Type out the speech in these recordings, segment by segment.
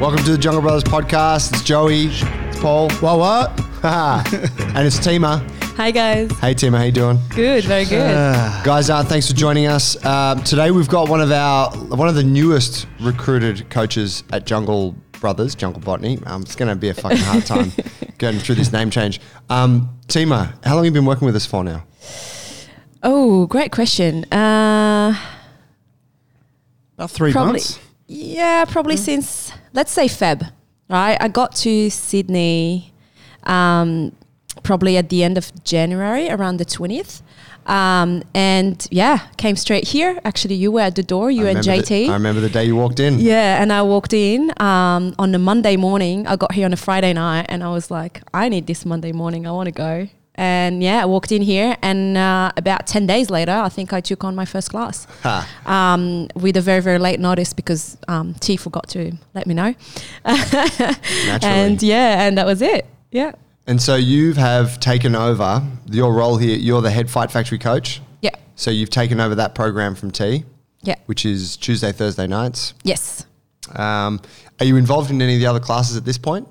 Welcome to the Jungle Brothers podcast. It's Joey, it's Paul, What what? and it's Tima. Hi guys. Hey Tima, how you doing? Good, very good. Guys, uh, thanks for joining us. Um, today we've got one of our one of the newest recruited coaches at Jungle Brothers, Jungle Botany. Um, it's going to be a fucking hard time getting through this name change. Um, Tima, how long have you been working with us for now? oh, great question. Uh, About three probably, months. yeah, probably since let's say Feb. Right, I got to Sydney, um, probably at the end of January, around the twentieth. Um, and yeah, came straight here. Actually, you were at the door, you I and JT. The, I remember the day you walked in. Yeah, and I walked in um, on a Monday morning. I got here on a Friday night, and I was like, I need this Monday morning. I want to go. And yeah, I walked in here, and uh, about ten days later, I think I took on my first class um, with a very very late notice because um, T forgot to let me know. Naturally. and yeah, and that was it. Yeah, And so you have taken over your role here. You're the head Fight Factory coach. yeah, So you've taken over that program from T, yeah. which is Tuesday, Thursday nights. Yes. Um, are you involved in any of the other classes at this point?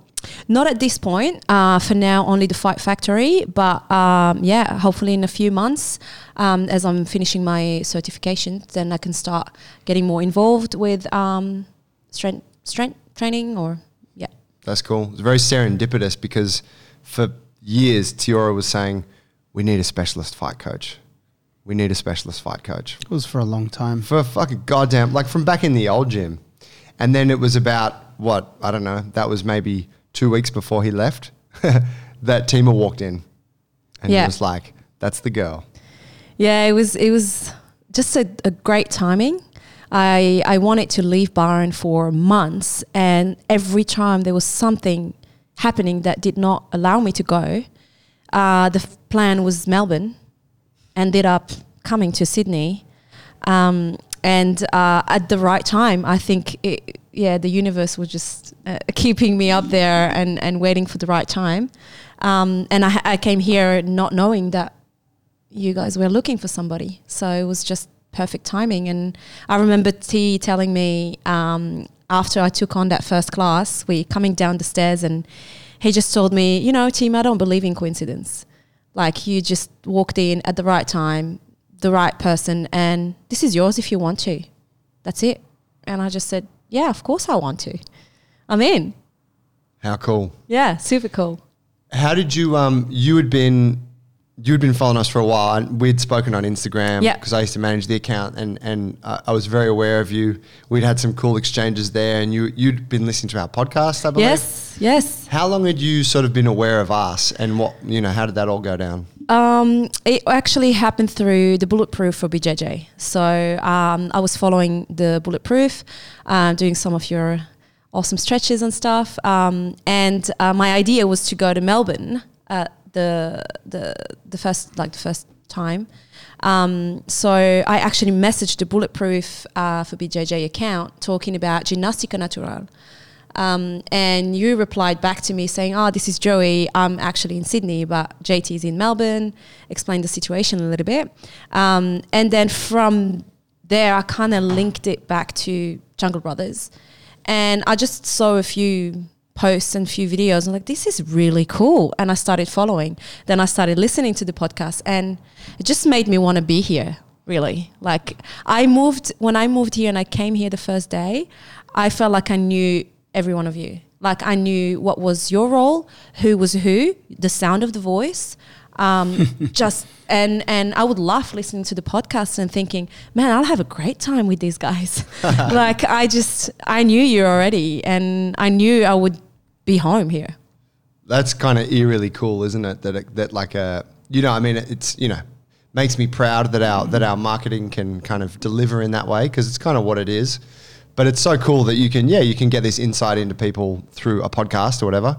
Not at this point. Uh, for now, only the Fight Factory. But um, yeah, hopefully in a few months, um, as I'm finishing my certification, then I can start getting more involved with um, strength strength training or yeah. That's cool. It's very serendipitous because for years Tiora was saying, "We need a specialist fight coach. We need a specialist fight coach." It was for a long time. For fucking goddamn, like from back in the old gym, and then it was about what I don't know. That was maybe two weeks before he left. that Tima walked in, and he was like, "That's the girl." Yeah, it was it was just a, a great timing. I I wanted to leave Byron for months, and every time there was something happening that did not allow me to go, uh, the f- plan was Melbourne. Ended up coming to Sydney, um, and uh, at the right time, I think it, yeah, the universe was just uh, keeping me up there and and waiting for the right time. Um, and I, I came here not knowing that you guys were looking for somebody. So it was just perfect timing. And I remember T telling me um, after I took on that first class, we coming down the stairs, and he just told me, you know, team, I don't believe in coincidence. Like you just walked in at the right time, the right person, and this is yours if you want to. That's it. And I just said, yeah, of course I want to. I'm in. How cool. Yeah, super cool. How did you um you had been you had been following us for a while and we'd spoken on Instagram because I used to manage the account and and uh, I was very aware of you. We'd had some cool exchanges there and you you'd been listening to our podcast, I believe. Yes, yes. How long had you sort of been aware of us and what you know, how did that all go down? Um, it actually happened through the Bulletproof for BJJ. So um, I was following the Bulletproof, uh, doing some of your awesome stretches and stuff. Um, and uh, my idea was to go to Melbourne uh, the the the first like the first time. Um, so I actually messaged the Bulletproof uh, for BJJ account talking about Ginastica Natural. Um, and you replied back to me saying, "Oh, this is Joey. I'm actually in Sydney, but JT is in Melbourne." Explained the situation a little bit, um, and then from there, I kind of linked it back to Jungle Brothers, and I just saw a few posts and a few videos. I'm like, "This is really cool," and I started following. Then I started listening to the podcast, and it just made me want to be here. Really, like I moved when I moved here and I came here the first day. I felt like I knew every one of you. Like I knew what was your role, who was who, the sound of the voice. Um, just and and I would laugh listening to the podcast and thinking, man, I'll have a great time with these guys. like I just I knew you already, and I knew I would be home here. That's kind of eerily cool, isn't it? That it, that like a you know, I mean, it's you know, makes me proud that our that our marketing can kind of deliver in that way because it's kind of what it is. But it's so cool that you can yeah you can get this insight into people through a podcast or whatever.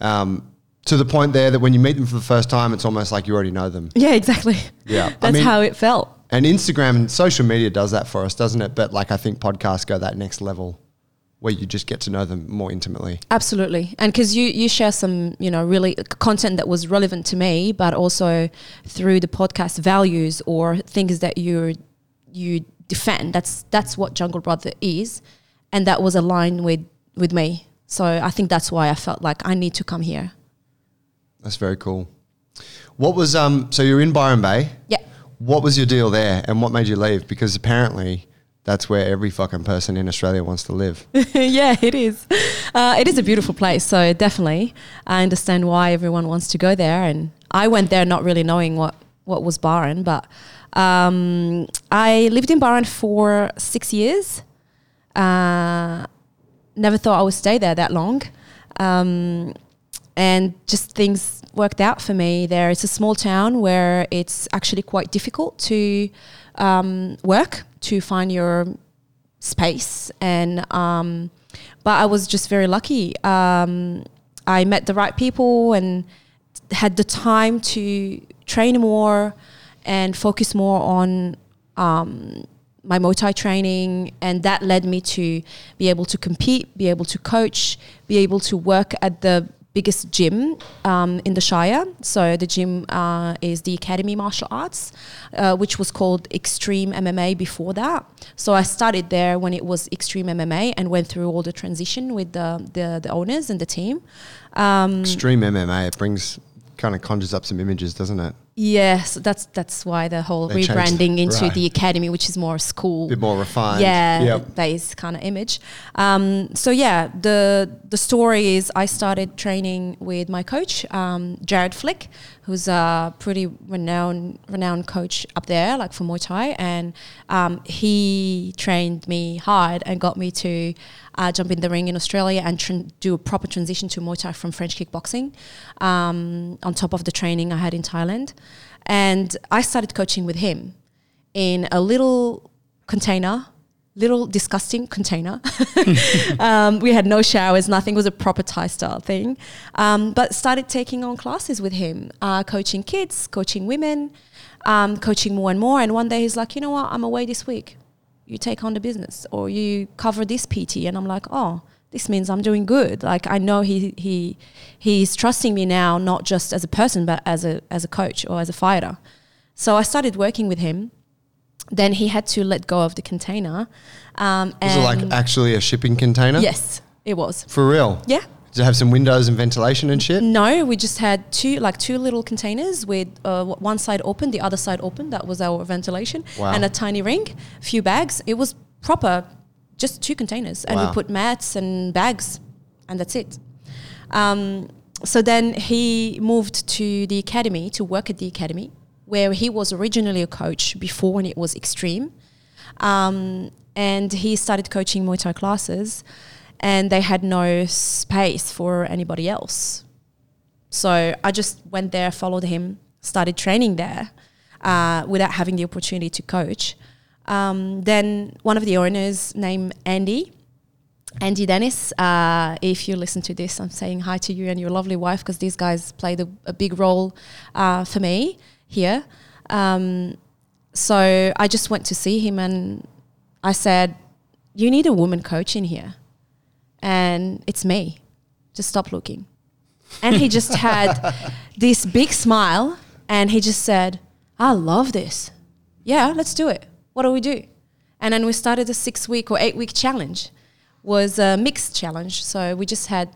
Um, to the point there that when you meet them for the first time, it's almost like you already know them. Yeah, exactly. Yeah, I that's mean- how it felt. And Instagram and social media does that for us, doesn't it? But like I think podcasts go that next level where you just get to know them more intimately. Absolutely, and because you you share some you know really content that was relevant to me, but also through the podcast values or things that you you defend. That's that's what Jungle Brother is, and that was aligned with with me. So I think that's why I felt like I need to come here. That's very cool. What was um? So you're in Byron Bay. Yeah. What was your deal there, and what made you leave? Because apparently, that's where every fucking person in Australia wants to live. yeah, it is. Uh, it is a beautiful place. So definitely, I understand why everyone wants to go there. And I went there not really knowing what what was Byron, but um, I lived in Byron for six years. Uh, never thought I would stay there that long. Um, and just things worked out for me there. It's a small town where it's actually quite difficult to um, work, to find your space. And um, but I was just very lucky. Um, I met the right people and had the time to train more and focus more on um, my Muay Thai training, and that led me to be able to compete, be able to coach, be able to work at the biggest gym um, in the Shire. So the gym uh, is the Academy Martial Arts, uh, which was called Extreme MMA before that. So I started there when it was Extreme MMA and went through all the transition with the the, the owners and the team. Um, Extreme MMA. It brings kind of conjures up some images, doesn't it? Yes, that's that's why the whole They rebranding into right. the academy, which is more school, A bit more refined. yeah, Yep. base kind of image. Um, so yeah, the the story is I started training with my coach, um, Jared Flick, who's a pretty renowned renowned coach up there, like for Muay Thai, and um, he trained me hard and got me to uh, jump in the ring in Australia and do a proper transition to Muay Thai from French kickboxing, um, on top of the training I had in Thailand, and I started coaching with him in a little container, little disgusting container. um, we had no showers, nothing. Was a proper Thai style thing. Um, but started taking on classes with him, uh, coaching kids, coaching women, um, coaching more and more. And one day he's like, you know what? I'm away this week. You take on the business or you cover this PT. And I'm like, oh, this means I'm doing good. Like I know he he he's trusting me now, not just as a person, but as a as a coach or as a fighter. So I started working with him. Then he had to let go of the container. Um, Was it like actually a shipping container? Yes, it was. For real? Yeah. Did it have some windows and ventilation and shit? No, we just had two, like two little containers with uh, one side open, the other side open. That was our ventilation, Wow. and a tiny ring, a few bags. It was proper, just two containers, and Wow. we put mats and bags, and that's it. Um, so then he moved to the academy to work at the academy, where he was originally a coach before when it was extreme. Um, and he started coaching Muay Thai classes, and they had no space for anybody else. So I just went there, followed him, started training there uh, without having the opportunity to coach. Um, then one of the owners named Andy, Andy Dennis, uh, if you listen to this, I'm saying hi to you and your lovely wife because these guys played a, a big role uh, for me here. Um, so I just went to see him and I said, You need a woman coach in here. And it's me. Just stop looking. And he just had this big smile and he just said, I love this. Yeah, let's do it. What do we do? And then we started a six week or eight week challenge. Was a mixed challenge. So we just had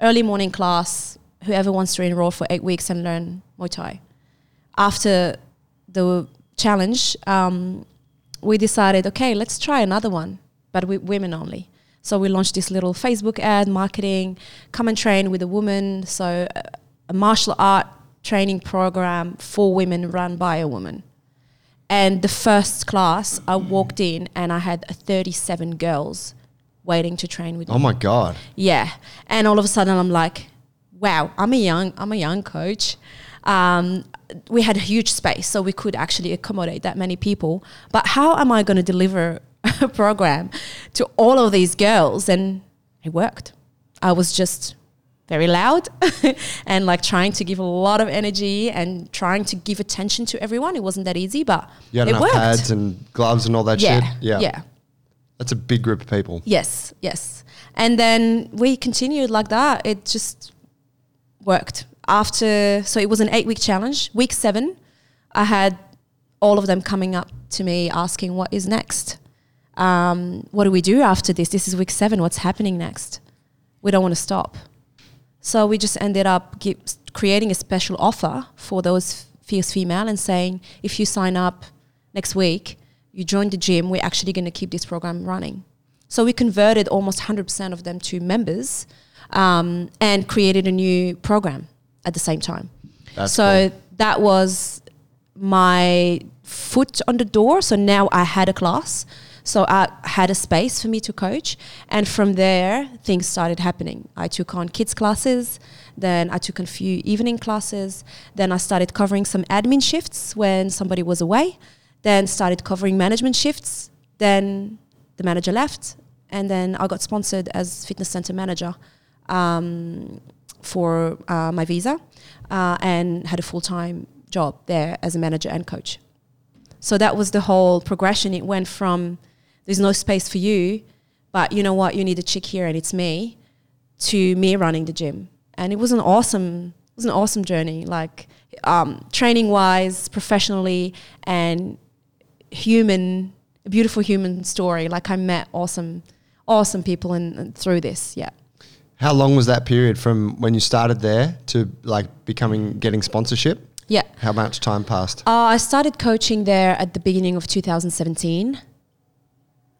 early morning class, whoever wants to enroll for eight weeks and learn Muay Thai. After the challenge, um, we decided, okay, let's try another one, but with women only. So we launched this little Facebook ad, marketing, come and train with a woman. So a, a martial art training program for women run by a woman. And the first class, I walked in and I had 37 girls waiting to train with me. Oh my god. Yeah, and all of a sudden I'm like, wow, I'm a young, I'm a young coach. Um, we had a huge space, so we could actually accommodate that many people. But how am I going to deliver a program to all of these girls? And it worked. I was just very loud and like trying to give a lot of energy and trying to give attention to everyone. It wasn't that easy, but You had it worked. pads and gloves and all that yeah, shit? Yeah. yeah. That's a big group of people. Yes, yes. And then we continued like that. It just worked. After, so it was an eight week challenge. Week seven, I had all of them coming up to me asking, What is next? um, what do we do after this? This is week seven. What's happening next? We don't want to stop. So we just ended up gi- creating a special offer for those fierce female and saying, if you sign up next week, you join the gym, we're actually going to keep this program running. So we converted almost 100% of them to members um, and created a new program at the same time. That's so cool. that was my foot on the door. So now I had a class. So I had a space for me to coach. And from there, things started happening. I took on kids' classes. Then I took a few evening classes. Then I started covering some admin shifts when somebody was away. Then started covering management shifts. Then the manager left. And then I got sponsored as fitness center manager um, for uh, my visa uh, and had a full time job there as a manager and coach. So that was the whole progression. It went from there's no space for you, but you know what, you need a chick here and it's me, to me running the gym. And it was an awesome, it was an awesome journey, like um, training wise, professionally, and human, a beautiful human story. Like I met awesome, awesome people and and through this, yeah. How long was that period from when you started there to like becoming getting sponsorship? Yeah. How much time passed? Uh, I started coaching there at the beginning of 2017.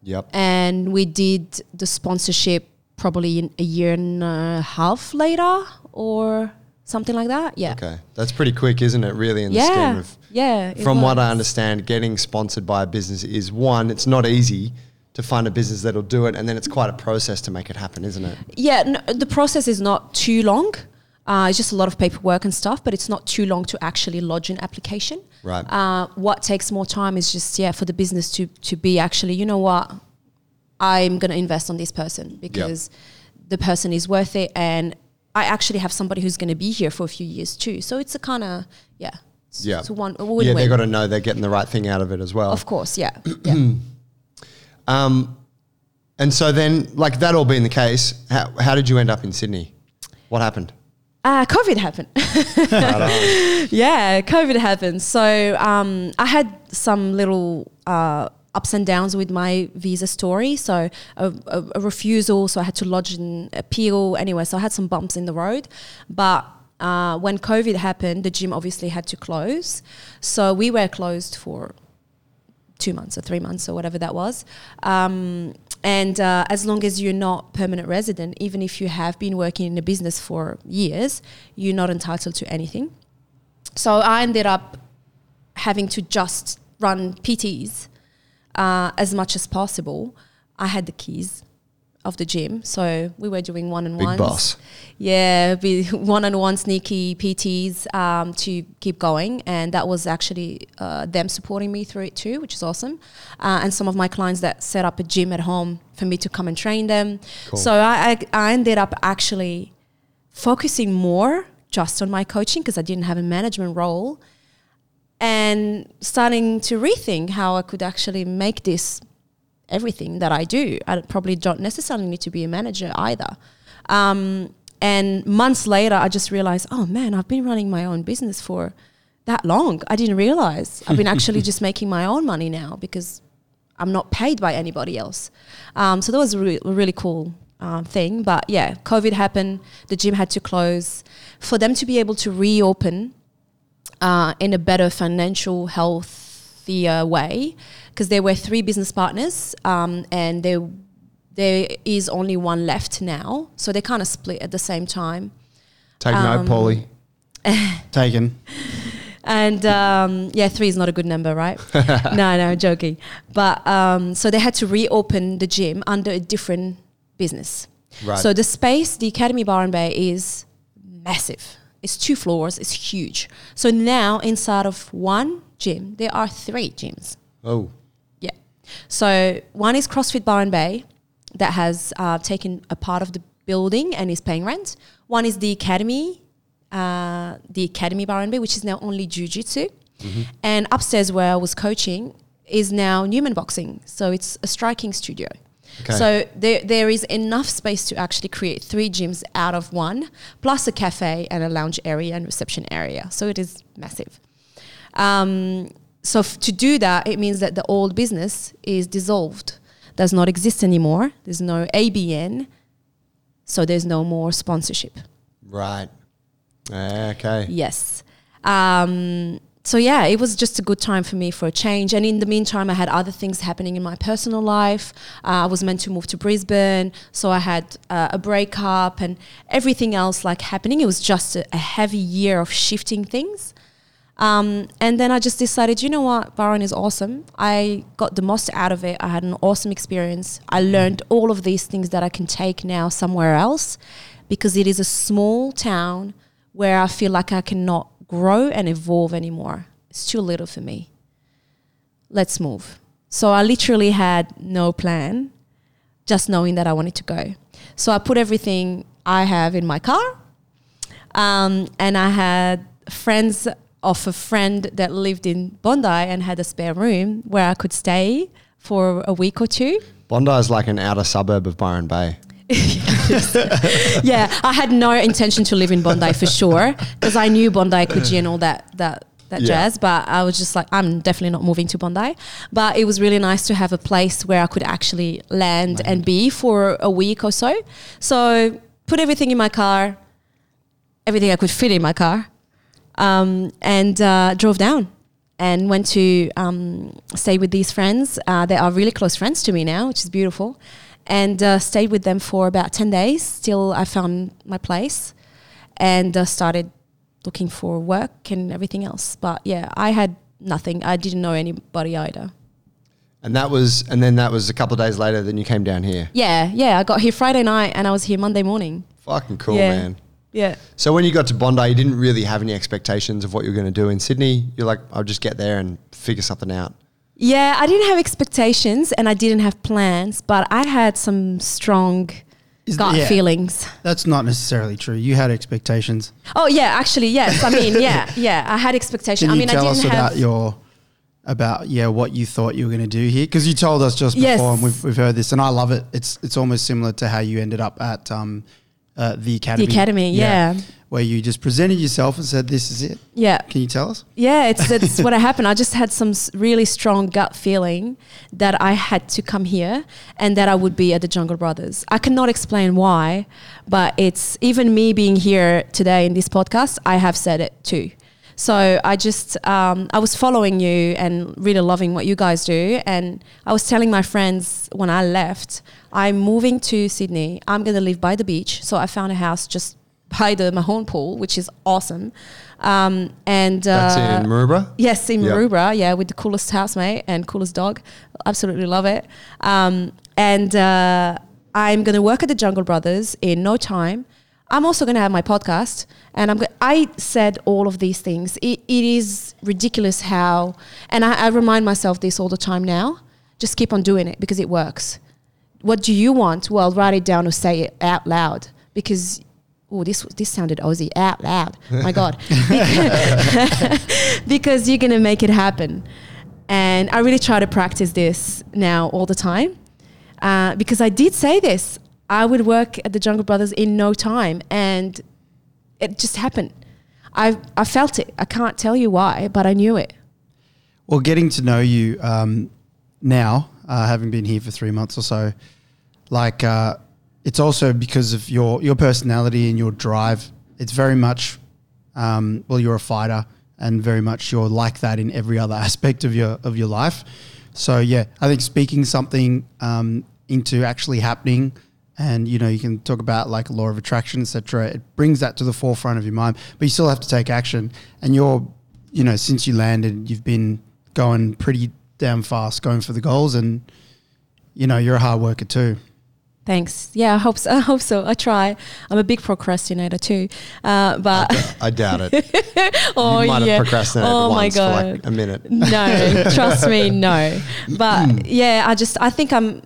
Yep. and we did the sponsorship probably in a year and a half later or something like that. Yeah. Okay. That's pretty quick, isn't it? Really, in the scheme Yeah. of. Yeah. From what I understand, getting sponsored by a business is one, it's not easy to find a business that'll do it, and then it's quite a process to make it happen, isn't it? Yeah. No, the process is not too long. Uh, it's just a lot of paperwork and stuff, but it's not too long to actually lodge an application. Right. Uh, what takes more time is just yeah for the business to to be actually you know what I'm going to invest on this person because the person is worth it and I actually have somebody who's going to be here for a few years too. So it's a kind of yeah. Yeah. It's one a yeah, they've got to know they're getting the right thing out of it as well. Of course, yeah. yeah. Um, and so then, like that all being the case, how, how did you end up in Sydney? What happened? Uh, COVID happened. yeah, COVID happened. So um, I had some little uh, ups and downs with my visa story. So a, a, a refusal, so I had to lodge an appeal. Anyway, so I had some bumps in the road. But uh, when COVID happened, the gym obviously had to close. So we were closed for two months or three months or whatever that was. Um, and uh, as long as you're not permanent resident, even if you have been working in a business for years, you're not entitled to anything. So I ended up having to just run PTs uh, as much as possible. I had the keys of the gym, so we were doing one on Big boss. Yeah, one on one sneaky PTs um, to keep going. And that was actually uh, them supporting me through it too, which is awesome. Uh, and some of my clients that set up a gym at home for me to come and train them. Cool. So I, I, I ended up actually focusing more just on my coaching because I didn't have a management role and starting to rethink how I could actually make this everything that I do. I probably don't necessarily need to be a manager either. Um, and months later, I just realized, oh man, I've been running my own business for that long. I didn't realize I've been actually just making my own money now because I'm not paid by anybody else. Um, so that was a really, really cool um, thing. But yeah, COVID happened. The gym had to close. For them to be able to reopen uh, in a better financial healthier way, because there were three business partners, um, and there there is only one left now. So they kind of split at the same time. Take Um, note, Paulie. Taken. And um, yeah, three is not a good number, right? no, no, joking. But um, so they had to reopen the gym under a different business. Right. So the space, the Academy Byron Bay, is massive. It's two floors. It's huge. So now inside of one gym, there are three gyms. oh. So one is CrossFit Byron Bay that has uh, taken a part of the building and is paying rent. One is the Academy, uh, the Academy Byron Bay, which is now only Jiu-Jitsu. And upstairs where I was coaching is now Newman Boxing. So it's a striking studio. Okay. So there, there is enough space to actually create three gyms out of one, plus a cafe and a lounge area and reception area. So it is massive. Um, so f- to do that, it means that the old business is dissolved. does not exist anymore. There's no ABN, so there's no more sponsorship. Right. Okay. Yes. Um, so yeah, it was just a good time for me for a change. And in the meantime, I had other things happening in my personal life. Uh, I was meant to move to Brisbane, so I had uh, a breakup and everything else like happening. It was just a, a heavy year of shifting things. Um, and then I just decided, you know what, Byron is awesome. I got the most out of it. I had an awesome experience. I learned all of these things that I can take now somewhere else because it is a small town where I feel like I cannot grow and evolve anymore. It's too little for me. Let's move. So I literally had no plan, just knowing that I wanted to go. So I put everything I have in my car, um, and I had friends of a friend that lived in Bondi and had a spare room where I could stay for a week or two. Bondi is like an outer suburb of Byron Bay. yeah, I had no intention to live in Bondi for sure because I knew Bondi, Coogee, and all that that that Yeah. jazz. But I was just like, I'm definitely not moving to Bondi. But it was really nice to have a place where I could actually land and be for a week or so. So put everything in my car, everything I could fit in my car, um, and uh, drove down. And went to um, stay with these friends. Uh, they are really close friends to me now, which is beautiful. And uh, stayed with them for about 10 days till I found my place and uh, started looking for work and everything else. But yeah, I had nothing. I didn't know anybody either. And that was, and then that was a couple of days later. Then you came down here. Yeah, yeah. I got here Friday night and I was here Monday morning. Fucking cool, Yeah. man. Yeah. So when you got to Bondi, you didn't really have any expectations of what you were going to do in Sydney. You're like, I'll just get there and figure something out. Yeah, I didn't have expectations and I didn't have plans, but I had some strong Is- gut yeah. feelings. That's not necessarily true. You had expectations. Oh yeah, actually yes. I mean, yeah, yeah. I had expectations. Can I you mean, I tell didn't us have about your about yeah what you thought you were going to do here? Because you told us just before, Yes. and we've, we've heard this, and I love it. It's it's almost similar to how you ended up at um, uh, the academy. The academy, yeah. where you just presented yourself and said, "This is it." yeah. Can you tell us? Yeah, it's that's what happened. I just had some really strong gut feeling that I had to come here and that I would be at the Jungle Brothers. I cannot explain why, but it's even me being here today in this podcast. I have said it too. So I just um, I was following you and really loving what you guys do, and I was telling my friends when I left, I'm moving to Sydney. I'm gonna live by the beach. So I found a house just by the Mahon pool, which is awesome. Um, and That's uh, in Maroubra. Yes, in. Maroubra, yeah, with the coolest housemate and coolest dog. Absolutely love it. Um, and uh, I'm going to work at the Jungle Brothers in no time. I'm also going to have my podcast, and I'm. Go- I said all of these things. It, it is ridiculous how, and I, I remind myself this all the time now. Just keep on doing it because it works. What do you want? Well, write it down or say it out loud because. Oh, this this sounded Aussie out loud. My God, because you're gonna make it happen. And I really try to practice this now all the time uh, because I did say this. I would work at the Jungle Brothers in no time, and it just happened. I I felt it. I can't tell you why, but I knew it. Well, getting to know you um, now, uh, having been here for three months or so, like uh, it's also because of your your personality and your drive. It's very much, um, well, you're a fighter, and very much you're like that in every other aspect of your of your life. So yeah, I think speaking something um, into actually happening. And you know you can talk about like law of attraction, etc. It brings that to the forefront of your mind, but you still have to take action. And you're you know, since you landed, you've been going pretty damn fast, going for the goals, and you know, you're a hard worker too. Thanks. Yeah, I hope so. I hope so. I try. I'm a big procrastinator too, uh, but I doubt it. oh you might yeah. have procrastinated oh my once for god. like a minute. no, trust me, no. But yeah, I just I think I'm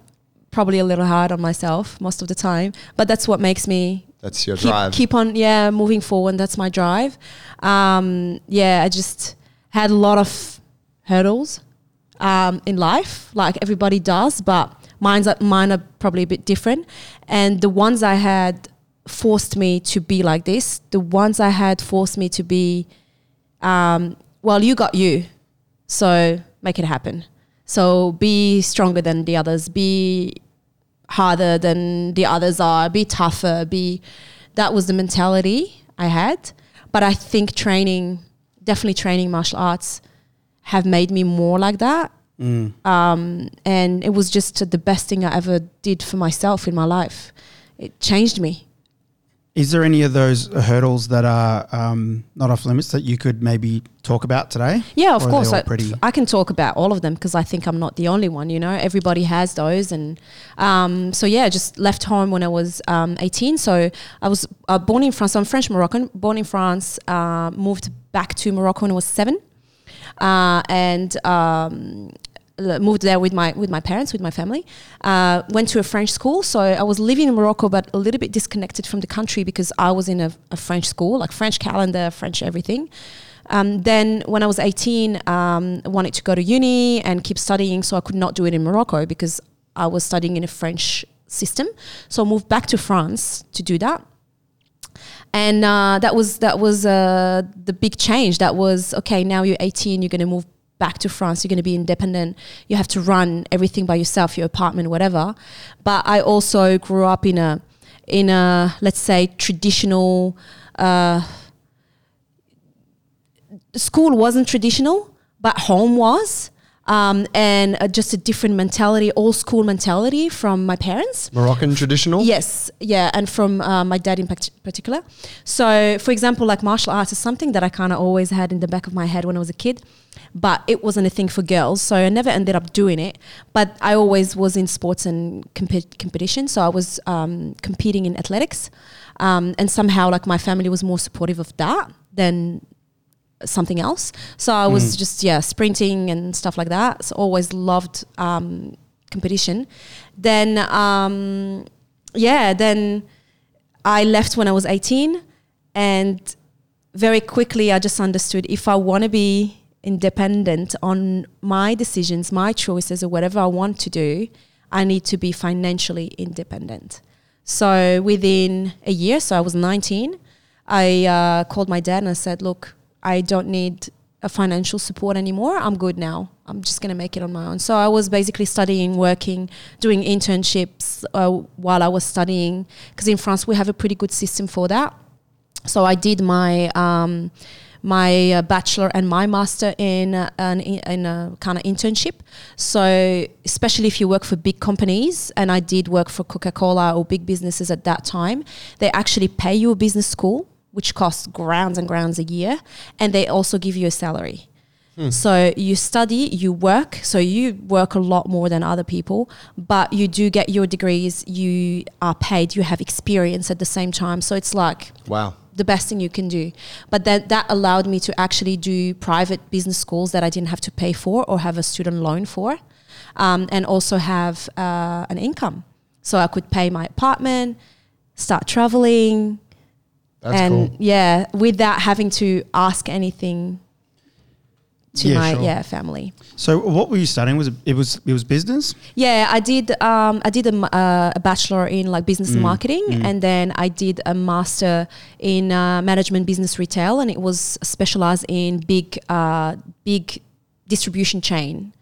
probably a little hard on myself most of the time. But that's what makes me That's your keep, drive. keep on yeah moving forward. That's my drive. Um, yeah, I just had a lot of hurdles um, in life, like everybody does, but mine's mine are probably a bit different. And the ones I had forced me to be like this. The ones I had forced me to be, um, well, you got you, so make it happen. So be stronger than the others. Be harder than the others are. Be tougher. Be that was the mentality I had. But I think training, definitely training martial arts, have made me more like that. Um, and it was just the best thing I ever did for myself in my life. It changed me. Is there any of those hurdles that are um, not off limits that you could maybe talk about today? Yeah, of Or are they course. I. I can talk about all of them because I think I'm not the only one. You know, everybody has those, and um, so yeah, just left home when I was um, 18. So I was uh, born in France. I'm French Moroccan. Born in France. Uh, moved back to Morocco when I was seven, uh, and um, moved there with my with my parents, with my family. Uh, went to a French school, so I was living in Morocco, but a little bit disconnected from the country because I was in a, a French school, like French calendar, French everything. Um, then when I was 18, um, I wanted to go to uni and keep studying, so I could not do it in Morocco because I was studying in a French system. So I moved back to France to do that and uh, that was that was uh, the big change. That was okay. Now you're 18. You're going to move back to France. You're going to be independent. You have to run everything by yourself, your apartment, whatever. But I also grew up in a in a let's say traditional. Uh, school wasn't traditional, but home was. Um, and uh, just a different mentality, old school mentality from my parents. Moroccan traditional. Yes, yeah, and from uh, my dad in particular. So, for example, like martial arts is something that I kind of always had in the back of my head when I was a kid, but it wasn't a thing for girls, so I never ended up doing it. But I always was in sports and compe- competition, so I was um, competing in athletics, um, and somehow like my family was more supportive of that than something else. So I was just yeah sprinting and stuff like that. So always loved um, competition. Then um, yeah, then I left when I was 18, and very quickly I just understood if I want to be independent on my decisions, my choices, or whatever I want to do, I need to be financially independent. So within a year, so I was 19, I uh, called my dad and I said, "Look, I don't need a financial support anymore. I'm good now. I'm just going to make it on my own." So I was basically studying, working, doing internships uh, while I was studying, because in France we have a pretty good system for that. So I did my um, my uh, bachelor and my master in uh, an in a kind of internship. So especially if you work for big companies, and I did work for Coca Cola or big businesses at that time, they actually pay you a business school, which costs grounds and grounds a year, and they also give you a salary. So you study, you work, so you work a lot more than other people, but you do get your degrees, you are paid, you have experience at the same time. So it's like Wow. the best thing you can do. But that that allowed me to actually do private business schools that I didn't have to pay for or have a student loan for, um, and also have uh, an income. So I could pay my apartment, start traveling, That's and cool. yeah, without having to ask anything to Yeah, my sure. yeah family. So what were you studying? Was it, it was it was business? Yeah, I did. Um, I did a, uh, a bachelor in like business and marketing, and then I did a master in uh, management business retail, and it was specialized in big, uh, big distribution chain.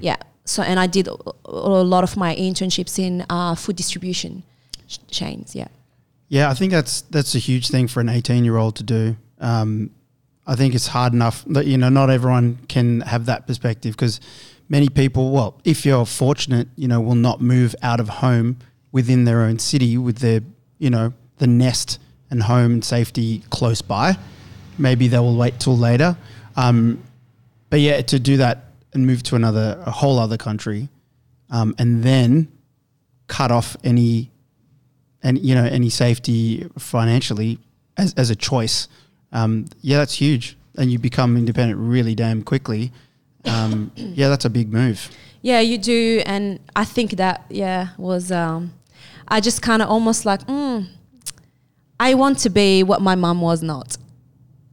Yeah. So, and I did a a lot of my internships in uh, food distribution ch- chains. Yeah. Yeah, I think that's that's a huge thing for an 18 year old to do. Um, I think it's hard enough that you know not everyone can have that perspective because many people, well, if you're fortunate, you know, will not move out of home within their own city with their you know the nest and home and safety close by. Maybe they will wait till later. Um, but yeah, to do that and move to another a whole other country, um, and then cut off any and you know any safety financially as, as a choice um, yeah that's huge and you become independent really damn quickly um, yeah that's a big move Yeah, you do, and I think that yeah was. Um, I just kind of almost like, mm, I want to be what my mum was not,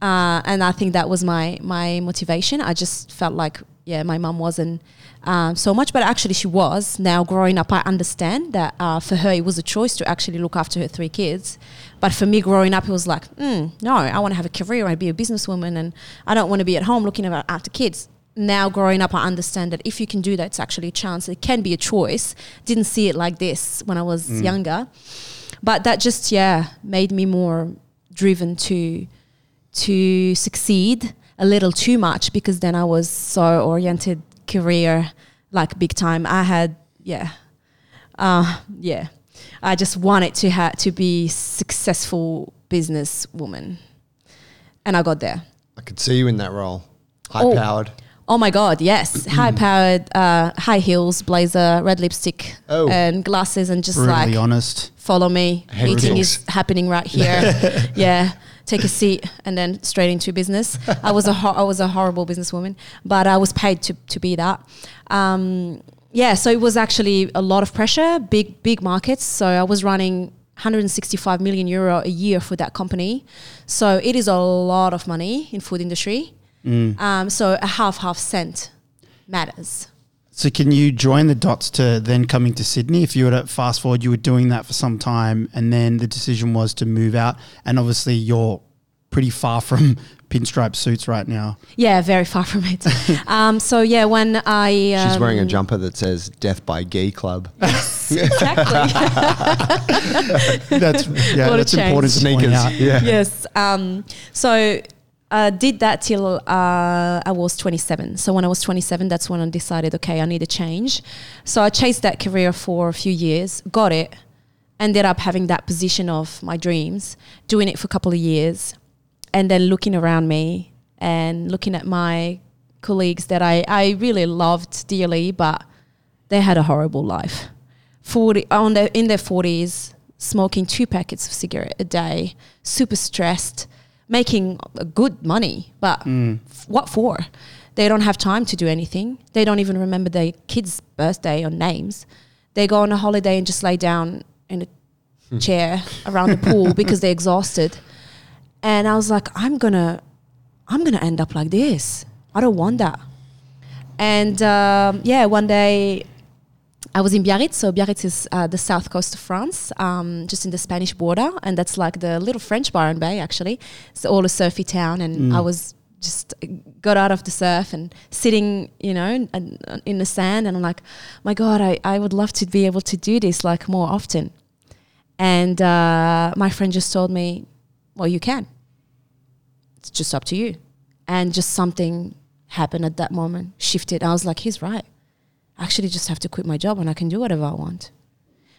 uh, and I think that was my my motivation. I just felt like yeah, my mum wasn't um, so much, but actually she was. Now growing up, I understand that uh, for her it was a choice to actually look after her three kids, but for me growing up, it was like, mm, no, I want to have a career, I be a businesswoman, and I don't want to be at home looking about after kids. now growing up, I understand that if you can do that, it's actually a chance. It can be a choice. Didn't see it like this when I was Mm. younger, but that just yeah made me more driven to to succeed a little too much because then I was so oriented career like big time. I had yeah, uh, yeah. I just wanted to have to be successful business woman, and I got there. I could see you in that role. High Oh. powered. Oh my god, yes, high powered, uh, high heels, blazer, red lipstick, Oh. and glasses, and just Brutally like honest. follow me. Head Meeting is happening right here. yeah, take a seat and then straight into business. I was a ho- I was a horrible businesswoman, but I was paid to to be that. Um, yeah, so it was actually a lot of pressure, big big markets. So I was running 165 million euro a year for that company. So it is a lot of money in food industry. Um, so a half half cent matters. So can you join the dots to then coming to Sydney? If you were to fast forward, you were doing that for some time, and then the decision was to move out. And obviously, you're pretty far from pinstripe suits right now. Yeah, very far from it. um, so yeah, when I um, She's wearing a jumper that says "Death by Gay Club." exactly. That's yeah, that's important to point Sneakers. out. Yeah. yes. Um, so uh, did that till uh, I was 27. So when I was 27, that's when I decided, okay, I need a change. So I chased that career for a few years, got it, ended up having that position of my dreams, doing it for a couple of years, and then looking around me and looking at my colleagues that I, I really loved dearly, but they had a horrible life. 40 on their, in their 40s, smoking two packets of cigarette a day, super stressed, making good money, but f- what for? They don't have time to do anything. They don't even remember their kid's birthday or names. They go on a holiday and just lay down in a chair around the pool because they're exhausted. And I was like, I'm gonna, I'm gonna end up like this. I don't want that. And um, yeah, one day I was in Biarritz. So Biarritz is uh, the south coast of France, um, just in the Spanish border, and that's like the little French Byron Bay. Actually, it's all a surfy town, and I was just got out of the surf and sitting, you know, in, in- in the sand, and I'm like, my God, I, I would love to be able to do this like more often. And uh, my friend just told me, well, you can. It's just up to you. And just something happened at that moment, shifted. I was like, he's right. I actually just have to quit my job and I can do whatever I want.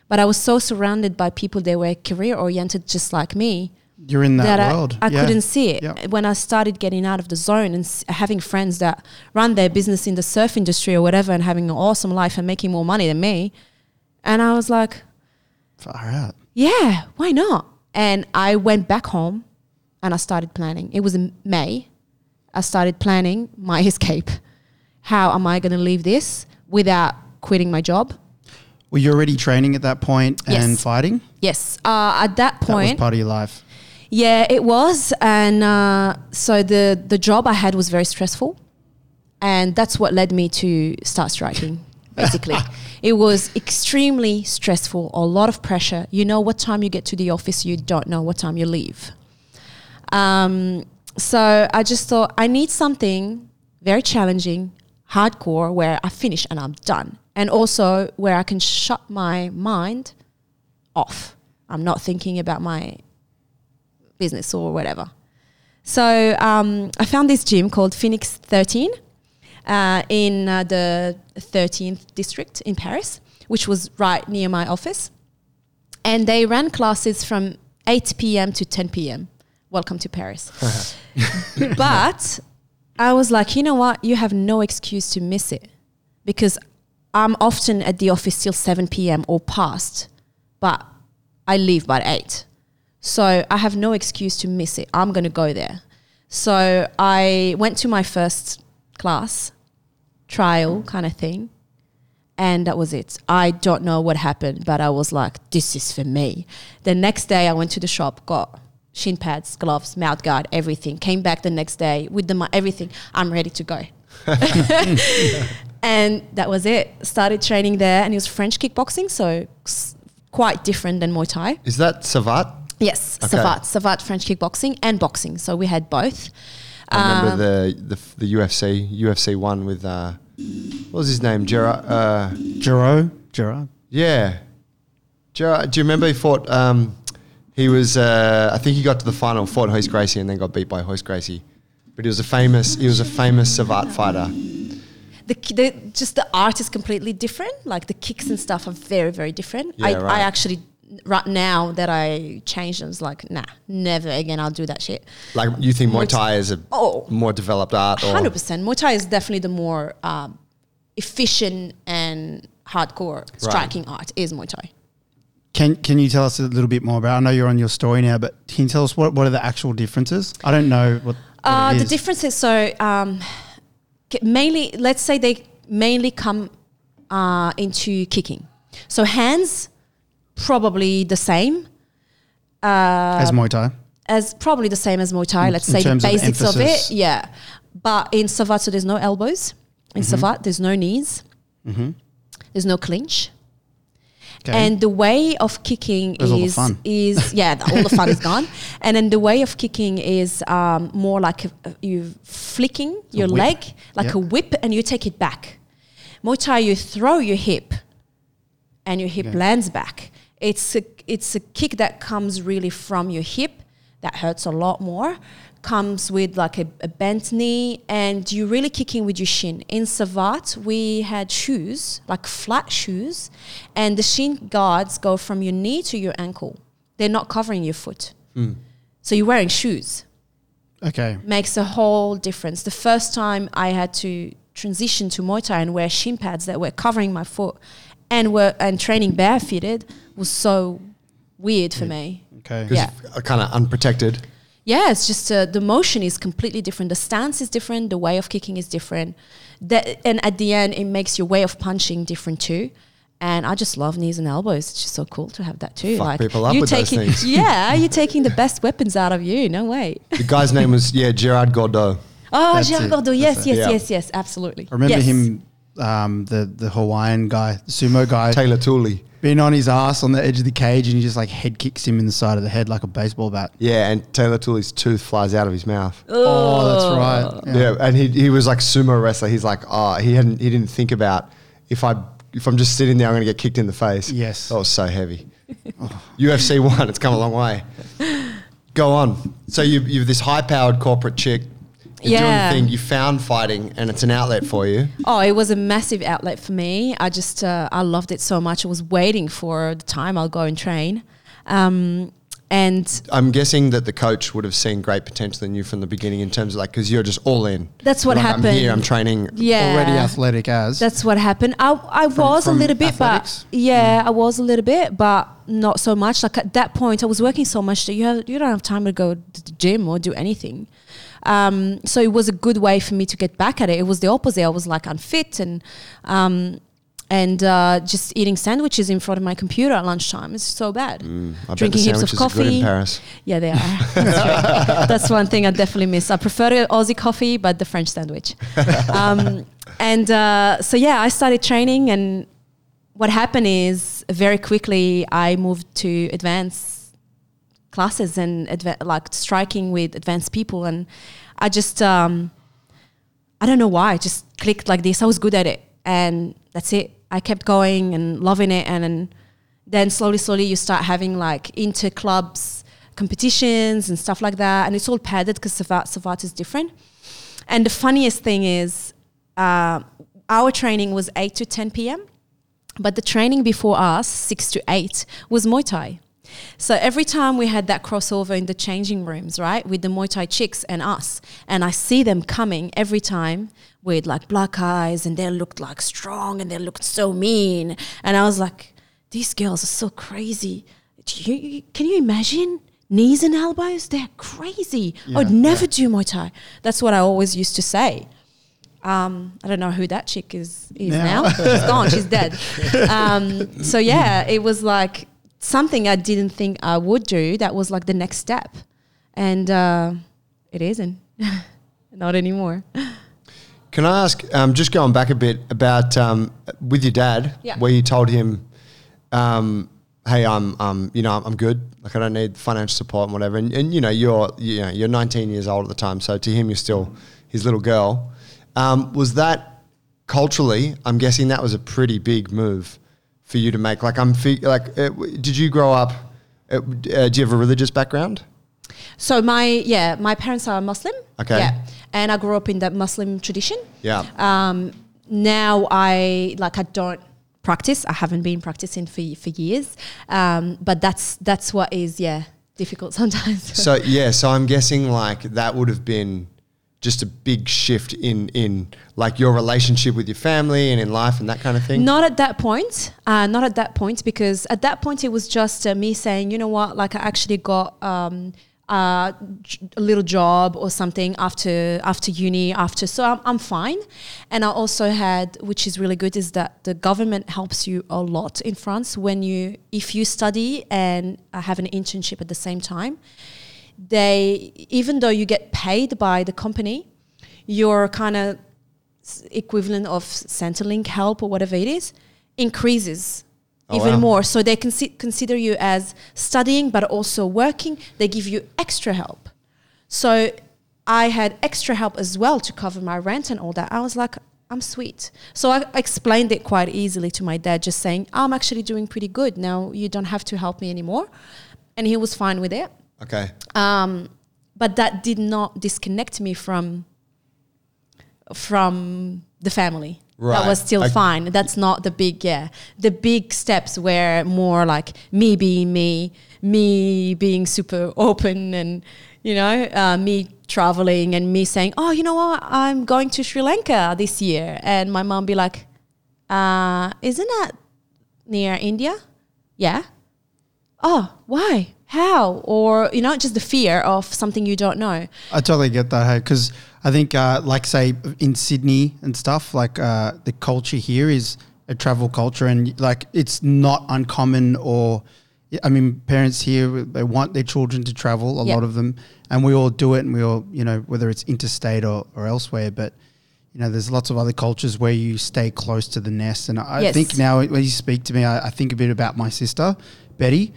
But I was so surrounded by people that were career oriented just like me You're in that, that, I- world. I, Yeah. couldn't see it. When I started getting out of the zone and s- having friends that run their business in the surf industry or whatever and having an awesome life and making more money than me. And I was like, Far out. yeah, why not? And I went back home and I started planning. It was in May. I started planning my escape. How am I going to leave this without quitting my job? Were you already training at that point and Yes. fighting? Yes. Uh, at that point, That was part of your life. yeah, it was. And uh, so the, the job I had was very stressful. And that's what led me to start striking, basically. it was extremely stressful, a lot of pressure. You know what time you get to the office, you don't know what time you leave. Um, so I just thought I need something very challenging, hardcore, where I finish and I'm done. And also where I can shut my mind off. I'm not thinking about my business or whatever. So um, I found this gym called Phoenix 13 uh, in uh, the 13th district in Paris, which was right near my office. And they ran classes from 8 p.m. to 10 p.m. Welcome to Paris. but I was like, you know what? You have no excuse to miss it because I'm often at the office till 7 p.m. or past, but I leave by 8. So I have no excuse to miss it. I'm going to go there. So I went to my first class, trial kind of thing. And that was it. I don't know what happened, but I was like, this is for me. The next day, I went to the shop, got shin pads, gloves, mouth guard, everything. Came back the next day with the everything. I'm ready to go. and that was it. Started training there, and it was French kickboxing, so quite different than Muay Thai. Is that Savate? Yes, Okay. Savate, Savate French kickboxing and boxing. So we had both. I remember Um, the, the the UFC UFC one with uh, what was his name? Gerard. Uh, Gerard, Gerard. yeah, Gerard. Do you remember he fought? Um, he was. Uh, I think he got to the final, fought Royce Gracie, and then got beat by Royce Gracie. But he was a famous. He was a famous Savate fighter. the, the just the art is completely different. Like the kicks and stuff are very very different. I, Yeah, right. I actually right now that I changed, I was like, nah, never again. I'll do that shit. Like you think Muay Thai is a Oh. more developed art? Hundred percent. Muay Thai is definitely the more um, efficient and hardcore striking art is Muay Thai. Can Can you tell us a little bit more about? I know you're on your story now, but can you tell us what what are the actual differences? I don't know what. Uh, the is. difference is so um, mainly, let's say they mainly come uh, into kicking. So hands, probably the same as Muay Thai. as probably the same as Muay Thai. Let's in say the terms of basics of, it, yeah. But in Savate, so there's no elbows. In Mm-hmm. Savate, there's no knees. There's no clinch. Okay. And the way of kicking is is yeah, the, all the fun is gone. And then the way of kicking is um, more like a, you flicking your leg like Yep. a whip, and you take it back. Muay Thai, you throw your hip, and your hip lands back. It's a it's a kick that comes really from your hip that hurts a lot more. Comes with like a, a bent knee, and you're really kicking with your shin. In Savate, we had shoes, like flat shoes, and the shin guards go from your knee to your ankle. They're not covering your foot. Hmm. So you're wearing shoes okay. makes a whole difference. The first time I had to transition to Muay Thai and wear shin pads that were covering my foot and were and training barefooted was so weird for me. Okay. Yeah. Uh, kind of unprotected. Yeah, it's just uh, the motion is completely different. The stance is different. The way of kicking is different. That and at the end, it makes your way of punching different too. And I just love knees and elbows. It's just so cool to have that too. Fuck people up you with those taking, things. yeah, you're taking the best weapons out of you. No way. The guy's name was yeah Gerard Gordeau. Oh, That's Gerard it. Gordeau. Yes, That's yes. Yeah. yes, yes. Absolutely. I remember Yes. him, um, the the Hawaiian guy, the sumo guy, Teila Tuli. being on his ass on the edge of the cage, and he just like head kicks him in the side of the head like a baseball bat. Yeah, and Teila Tuli's tooth flies out of his mouth. Oh, that's right. Yeah. and he, he was like sumo wrestler. He's like, oh, he hadn't he didn't think about if I if I'm just sitting there, I'm gonna get kicked in the face. Yes. that was so heavy. UFC one, it's come a long way. Go on. So you you're this high powered corporate chick. You're Yeah. doing the thing. You found fighting, and it's an outlet for you. Oh, it was a massive outlet for me. I just uh, I loved it so much. I was waiting for the time I'll go and train, um, and I'm guessing that the coach would have seen great potential in you from the beginning in terms of like because you're just all in. That's what You're like, I'm here. I'm training. yeah, Already athletic as. That's what happened. I I was from a little bit, athletics? but yeah, I was a little bit, but not so much. Like at that point, I was working so much that you have you don't have time to go to the gym or do anything. Um, so it was a good way for me to get back at it. It was the opposite. I was like unfit and um, and uh, just eating sandwiches in front of my computer at lunchtime. It's so bad. Mm, Drinking heaps of sandwiches good in coffee. Paris. Yeah, they are. That's. That's one thing I definitely miss. I prefer Aussie coffee, but the French sandwich. Um, and uh, so yeah, I started training, and what happened is very quickly I moved to advanced classes and like striking with advanced people, and I just um, I don't know why, it just clicked like this. I was good at it, and that's it. I kept going and loving it, and, and then slowly, slowly, you start having like inter clubs competitions and stuff like that, and it's all padded because Savate Savate is different. And the funniest thing is, uh, our training was eight to ten p.m., but the training before us, six to eight, was Muay Thai. So every time we had that crossover in the changing rooms, right, with the Muay Thai chicks and us, and I see them coming every time with like black eyes and they looked like strong and they looked so mean. And I was like, these girls are so crazy. Do you, can you imagine? Knees and elbows, they're crazy. I'd never do Muay Thai. That's what I always used to say. Um, I don't know who that chick is is Now. now. She's gone. She's dead. Um, so yeah, it was like something I didn't think I would do. That was like the next step, and uh, it isn't. Not anymore. Can I ask, um, just going back a bit about um, with your dad, Yeah. where you told him, um, hey, I'm, um, you know, I'm good. Like I don't need financial support and whatever. And, and you know, you're, you know, you're 19 years old at the time, so to him, you're still his little girl. Um, was that culturally? I'm guessing that was a pretty big move for you to make. Like I'm, like, uh, did you grow up? Uh, uh, do you have a religious background? So my yeah, my parents are Muslim. Okay. Yeah, and I grew up in that Muslim tradition. Yeah. Um, now I like I don't practice. I haven't been practicing for for years. Um, but that's that's what is yeah difficult sometimes. So yeah, so I'm guessing like that would have been just a big shift in in like your relationship with your family and in life and that kind of thing. Not at that point. Uh, not at that point because at that point it was just uh, me saying, you know what, like I actually got um, uh, a little job or something after after uni after, so I'm, I'm fine. And I also had, which is really good, is that the government helps you a lot in France when you if you study and have an internship at the same time. They even though you get paid by the company, you're kind of equivalent of Centrelink help or whatever it is increases Oh, even wow. more. So they consi- consider you as studying but also working. They give you extra help. So I had extra help as well to cover my rent and all that. I was like, I'm sweet. So I explained it quite easily to my dad, just saying, I'm actually doing pretty good. Now you don't have to help me anymore. And he was fine with it. Okay. Um, but that did not disconnect me from from the family. Right. That was still I- fine. That's not the big yeah. The big steps were more like me being me, me being super open, and you know, uh, me traveling and me saying, "Oh, you know what? I'm going to Sri Lanka this year," and my mom be like, uh, "Isn't that near India?" Yeah oh, why? How? Or, you know, just the fear of something you don't know. I totally get that, hey, because I think, uh, like, say, in Sydney and stuff, like, uh, the culture here is a travel culture, and like, it's not uncommon. Or, I mean, parents here they want their children to travel, a Yeah. lot of them, and we all do it, and we all, you know, whether it's interstate or, or elsewhere, but. You know, there's lots of other cultures where you stay close to the nest, and I Yes. think now when you speak to me, I, I think a bit about my sister, Betty,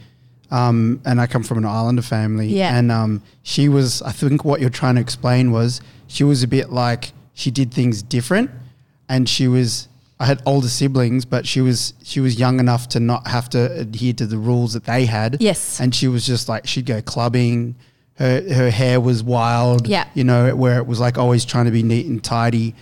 um, and I come from an Islander family, Yeah. and um, she was. I think what you're trying to explain was she was a bit like she did things different, and she was. I had older siblings, but she was she was young enough to not have to adhere to the rules that they had. Yes. and she was just like she'd go clubbing. Her her hair was wild. Yeah. you know where it was like always trying to be neat and tidy,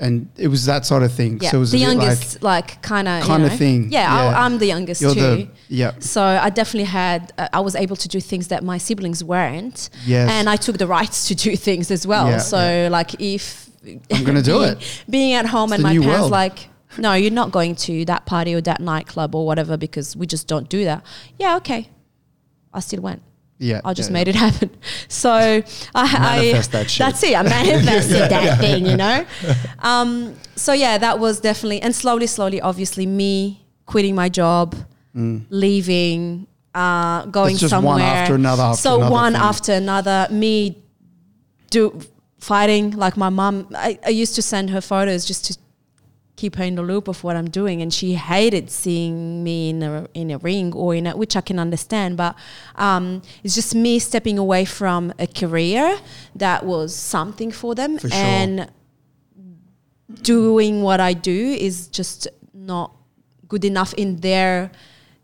and it was that sort of thing. Yeah. So it was the a bit like youngest, like, kind of. Kinda thing. Yeah, Yeah. I, I'm the youngest you're too. the yeah. so I definitely had, uh, I was able to do things that my siblings weren't. Yes. And I took the rights to do things as well. Yeah, so, yeah. like, if. I'm gonna do being- it. Being at home It's and my parents, world. like, no, you're not going to that party or that nightclub or whatever because we just don't do that. Yeah, okay. I still went. Yeah, I just yeah, made it happen. So I, Manifest I that shit. that's it. I manifested that thing, you know. Um, so yeah, that was definitely and slowly, slowly, obviously, me quitting my job, leaving, uh, going It's just somewhere. one after another after so another one thing. after another. Me do fighting like my mum. I, I used to send her photos just to keep her in the loop of what I'm doing, and she hated seeing me in a in a ring or in a, which I can understand. But um, it's just me stepping away from a career that was something for them, For sure. and doing what I do is just not good enough in their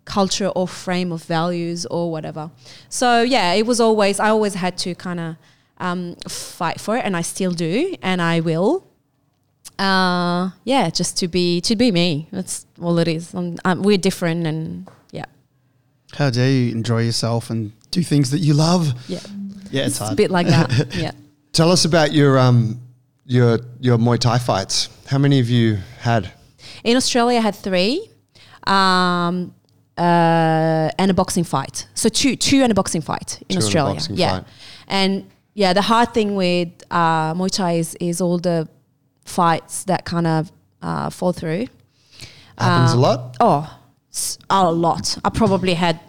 culture or frame of values or whatever. So yeah, it was always I always had to kind of um, fight for it, and I still do, and I will. Uh, yeah, just to be to be me. That's all it is. Um, um, we're different, and yeah, How dare you enjoy yourself and do things that you love? yeah, Yeah, it's it's a bit like that. yeah. Tell us about your um your your Muay Thai fights. How many have you had? In Australia, I had three, um, uh, and a boxing fight. So two, two and a boxing fight in Two and Australia. boxing yeah, fight. and yeah, the hard thing with uh, Muay Thai is, is all the fights that kind of uh, fall through. Happens a Um, lot. Oh, a lot. I probably had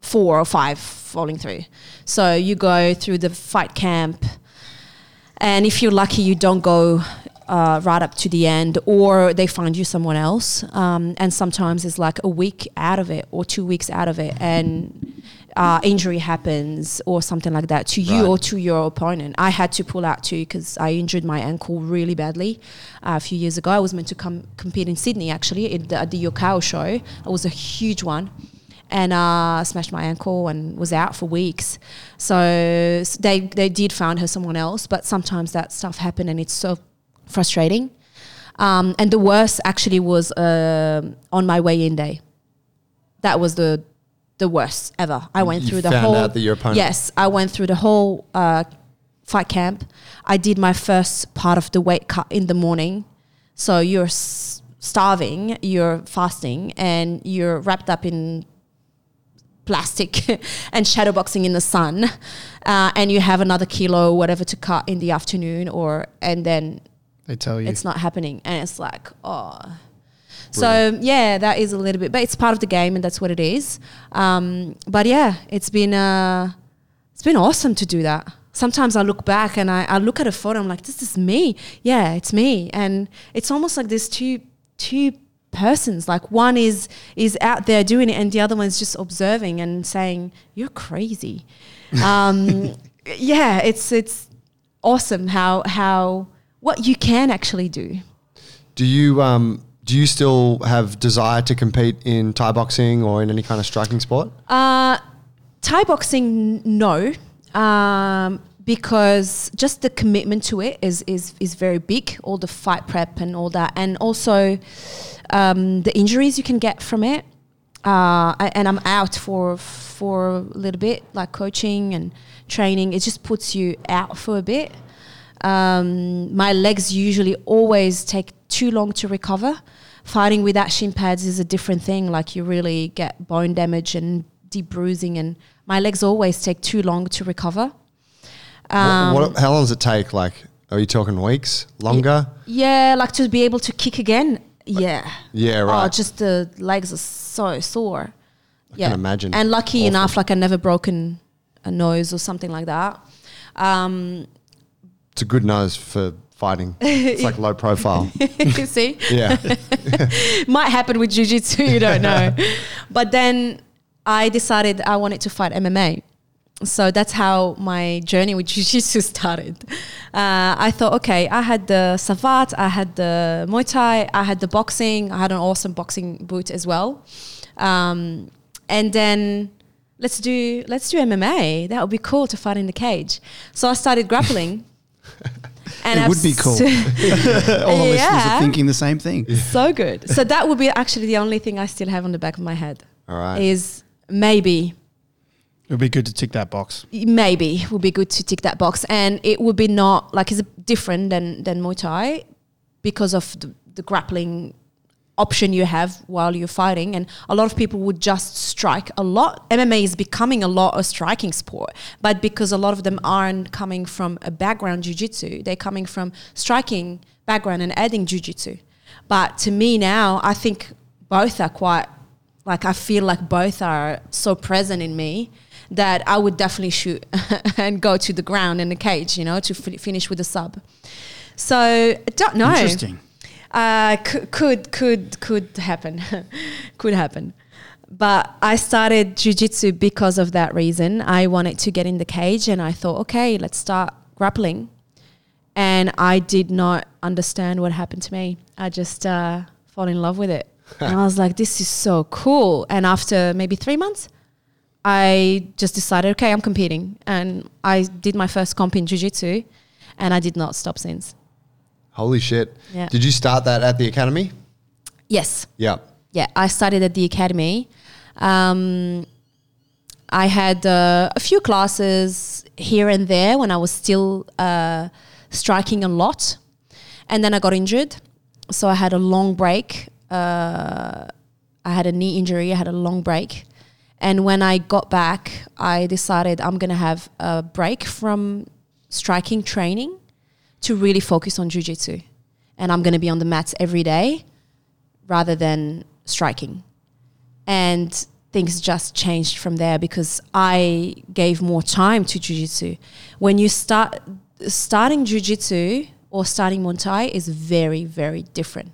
four or five falling through. So you go through the fight camp, and if you're lucky, you don't go uh, right up to the end, or they find you someone else. Um, and sometimes it's like a week out of it or two weeks out of it, and uh, injury happens or something like that to you Right. or to your opponent. I had to pull out too because I injured my ankle really badly uh, a few years ago. I was meant to come compete in Sydney actually at the, at the YOKKAO show. It was a huge one. And uh, smashed my ankle and was out for weeks. So they they did find her someone else, but sometimes that stuff happened and it's so frustrating. Um, and the worst actually was um on my way in day. That was the the worst ever. I went You through the whole. out that your opponent- Yes, I went through the whole uh, fight camp. I did my first part of the weight cut in the morning. So you're s- starving, you're fasting, and you're wrapped up in plastic and shadowboxing in the sun, uh, and you have another kilo whatever to cut in the afternoon, or and then They tell you. it's not happening and it's like oh so yeah that is a little bit but it's part of the game and that's what it is. Um, but yeah it's been uh, it's been awesome to do that. Sometimes i look back and I, I look at a photo i'm like this is me. Yeah it's me. And it's almost like there's two two persons. Like one is is out there doing it and the other one's just observing and saying you're crazy. Um, yeah it's it's awesome how how what you can actually do. Do you um do you still have desire to compete in Thai boxing or in any kind of striking sport? Uh, Thai boxing, no, um, because just the commitment to it is is is very big. All the fight prep and all that, and also um, the injuries you can get from it. Uh, and I'm out for for a little bit, like coaching and training. It just puts you out for a bit. Um, my legs usually always take too long to recover. Fighting without shin pads is a different thing. Like you really get bone damage and deep bruising, and my legs always take too long to recover. Um, what, what, how long does it take? Like, are you talking weeks, longer? yeah, like to be able to kick again. Yeah. Yeah, Oh, right. just the legs are so sore. I can imagine. And lucky Awful. enough, like I never broken a nose or something like that. Um, It's a good nose for fighting. It's like low profile. you see, Yeah. might happen with jiu-jitsu you don't know. But then i decided i wanted to fight mma so that's how my journey with jiu-jitsu started. Uh, i thought okay i had the savate i had the muay thai i had the boxing i had an awesome boxing boot as well. Um, and then let's do let's do mma that would be cool to fight in the cage. So i started grappling and It I've would be cool. All the listeners are thinking the same thing. so good. So that would be actually the only thing I still have on the back of my head. All right. Is maybe, It would be good to tick that box. maybe it would be good to tick that box, and it would be not like it's different than than Muay Thai because of the, the grappling option you have while you're fighting and a lot of people would just strike a lot. Mma is becoming a lot a striking sport but because a lot of them aren't coming from a background jiu-jitsu they're coming from striking background and adding jiu-jitsu. But to me now i think both are quite like i feel like both are so present in me that i would definitely shoot and go to the ground in the cage you know to fi- finish with a sub. So I don't know. Interesting. Uh, could could could could happen, could happen. But I started jujitsu because of that reason. I wanted to get in the cage, and I thought, okay, let's start grappling. And I did not understand what happened to me. I just uh, fall in love with it, and I was like, this is so cool. And after maybe three months, I just decided, okay, I'm competing, and I did my first comp in jujitsu, and I did not stop since. Holy shit. Yeah. Did you start that at the academy? Yes. Yeah. yeah, I studied at the academy. Um, I had uh, a few classes here and there when I was still uh, striking a lot, and then I got injured, so I had a long break. Uh, I had a knee injury. I had a long break, and when I got back, I decided I'm gonna have a break from striking training to really focus on jujitsu, and I'm gonna be on the mats every day rather than striking. And things just changed from there because I gave more time to jujitsu. When you start starting jujitsu or starting Muay Thai is very, very different.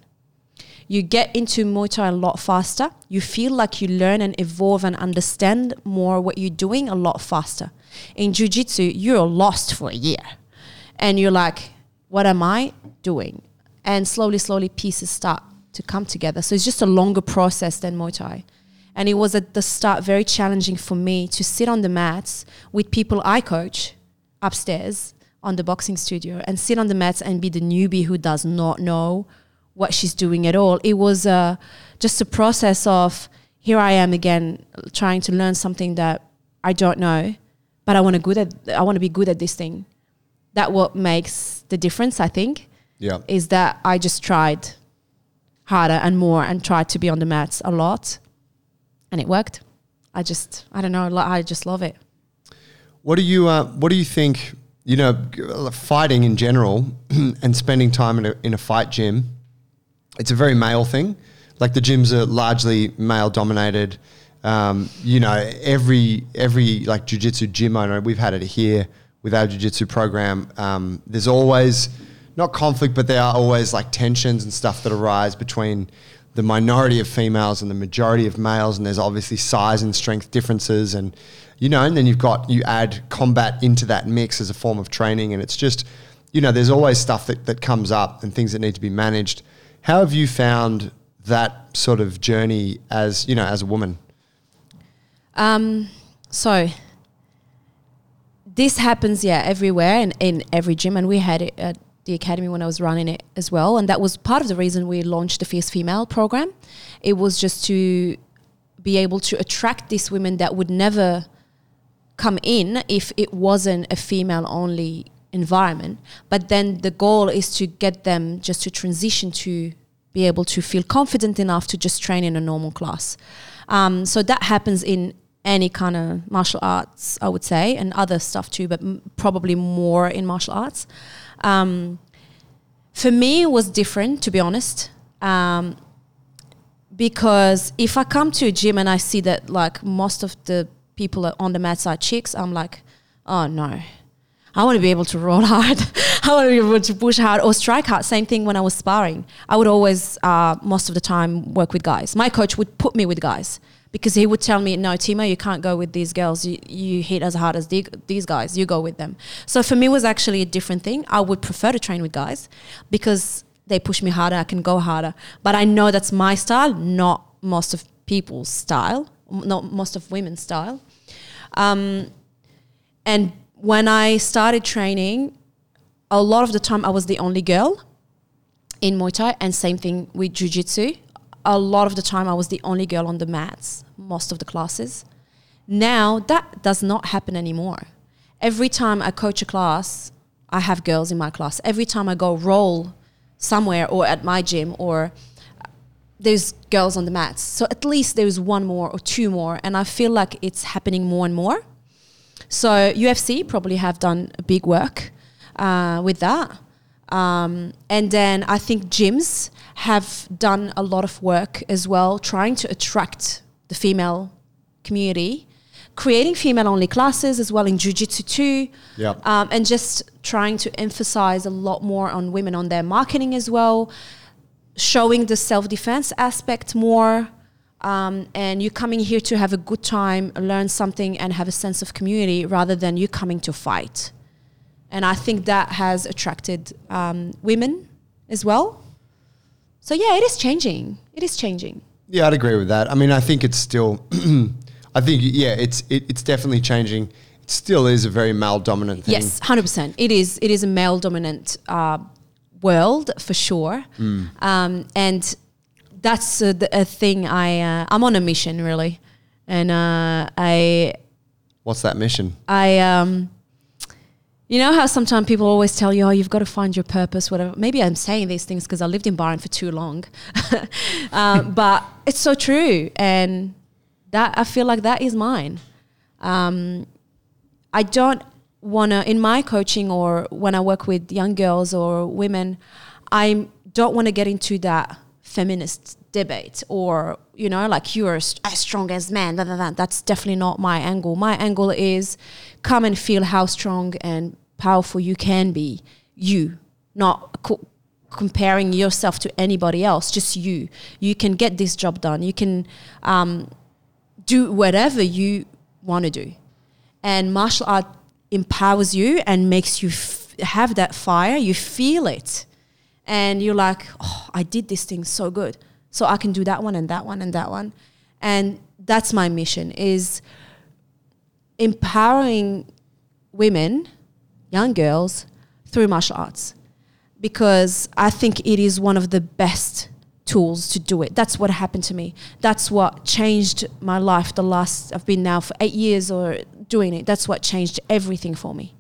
You get into Muay Thai a lot faster. You feel like you learn and evolve and understand more what you're doing a lot faster. In Jiu Jitsu, you're lost for a year. And you're like, what am I doing? And slowly, slowly, pieces start to come together. So it's just a longer process than Muay Thai. And it was at the start very challenging for me to sit on the mats with people I coach upstairs on the boxing studio and sit on the mats and be the newbie who does not know what she's doing at all. It was uh, just a process of here I am again trying to learn something that I don't know, but I want to good at I want to be good at this thing. That what makes the difference, I think, Yeah. is that I just tried harder and more and tried to be on the mats a lot, and it worked. I just I don't know I just love it. What do you uh, What do you think? You know, fighting in general and spending time in a in a fight gym. It's a very male thing. Like the gyms are largely male dominated. Um, you know, every every like jujitsu gym owner, we've had it here with our jiu-jitsu program. Um, there's always not conflict, but there are always like tensions and stuff that arise between the minority of females and the majority of males, and there's obviously size and strength differences, and you know, and then you've got you add combat into that mix as a form of training, and it's just, you know, there's always stuff that, that comes up and things that need to be managed. How have you found that sort of journey as you know as a woman? Um, so this happens, yeah, everywhere and in every gym, and we had it at the academy when I was running it as well, and that was part of the reason we launched the Fierce Female program. It was just to be able to attract these women that would never come in if it wasn't a female only environment. But then the goal is to get them just to transition to be able to feel confident enough to just train in a normal class. Um, so that happens in any kind of martial arts, I would say, and other stuff too, but m- probably more in martial arts. Um, for me, it was different, to be honest. Um, because if I come to a gym and I see that like most of the people are on the mats are chicks, I'm like, oh no. I want to be able to roll hard. I want to be able to push hard or strike hard. Same thing when I was sparring. I would always, uh, most of the time, work with guys. My coach would put me with guys because he would tell me, no, Timo, you can't go with these girls. You, you hit as hard as the, these guys. You go with them. So for me, was actually a different thing. I would prefer to train with guys because they push me harder. I can go harder. But I know that's my style, not most of people's style, not most of women's style. Um, and when I started training, a lot of the time I was the only girl in Muay Thai, and same thing with Jiu Jitsu. A lot of the time I was the only girl on the mats, most of the classes. Now that does not happen anymore. Every time I coach a class, I have girls in my class. Every time I go roll somewhere or at my gym or there's girls on the mats. So at least there's one more or two more. And I feel like it's happening more and more. So UFC probably have done a big work uh, with that. Um, and then I think gyms have done a lot of work as well, trying to attract the female community, creating female only classes as well in Jiu Jitsu too. Yep. Um, and just trying to emphasize a lot more on women on their marketing as well, showing the self defense aspect more. Um, and you coming here to have a good time, learn something, and have a sense of community rather than you coming to fight. And I think that has attracted um, women as well. So yeah, it is changing. It is changing. Yeah, I'd agree with that. I mean, I think it's still, I think yeah, it's it, it's definitely changing. It still is a very male dominant thing. Yes, hundred percent. It is. It is a male dominant uh, world for sure, um, and that's a, a thing. I uh, I'm on a mission really, and uh, I What's that mission? I um you know how sometimes people always tell you, oh, you've got to find your purpose, whatever. Maybe I'm saying these things because I lived in Byron for too long. um, but it's so true. And that I feel like that is mine. Um, I don't want to, in my coaching or when I work with young girls or women, I don't want to get into that feminist debate or, you know, like you're as strong as men. Blah, blah, blah. That's definitely not my angle. My angle is come and feel how strong and powerful you can be, you, not co- comparing yourself to anybody else, just you. You can get this job done. You can um, do whatever you want to do. And martial art empowers you and makes you f- have that fire. You feel it. And you're like, oh, I did this thing so good. So I can do that one and that one and that one. And that's my mission is empowering women, young girls, through martial arts because I think it is one of the best tools to do it. That's what happened to me. That's what changed my life the last I've been now for 8 years or doing it. That's what changed everything for me.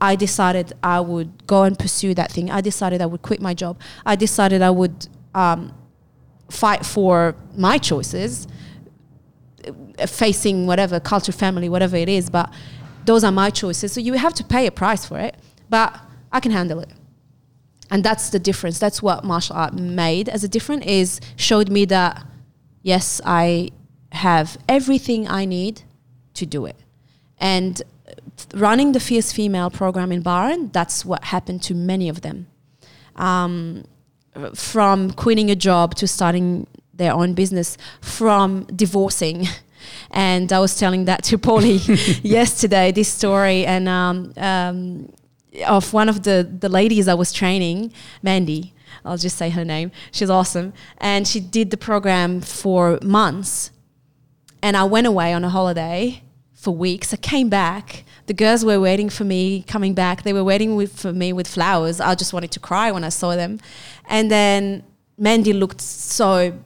I decided I would go and pursue that thing. I decided I would quit my job. I decided I would um, fight for my choices, uh, facing whatever culture, family, whatever it is. But those are my choices. So you have to pay a price for it. But I can handle it and that's the difference that's what martial art made as a difference is showed me that yes i have everything i need to do it and running the fierce female program in bahrain that's what happened to many of them um, from quitting a job to starting their own business from divorcing and i was telling that to Paulie yesterday this story and um, um, of one of the, the ladies I was training, Mandy. I'll just say her name. She's awesome. And she did the program for months. And I went away on a holiday for weeks. I came back. The girls were waiting for me coming back. They were waiting with, for me with flowers. I just wanted to cry when I saw them. And then Mandy looked so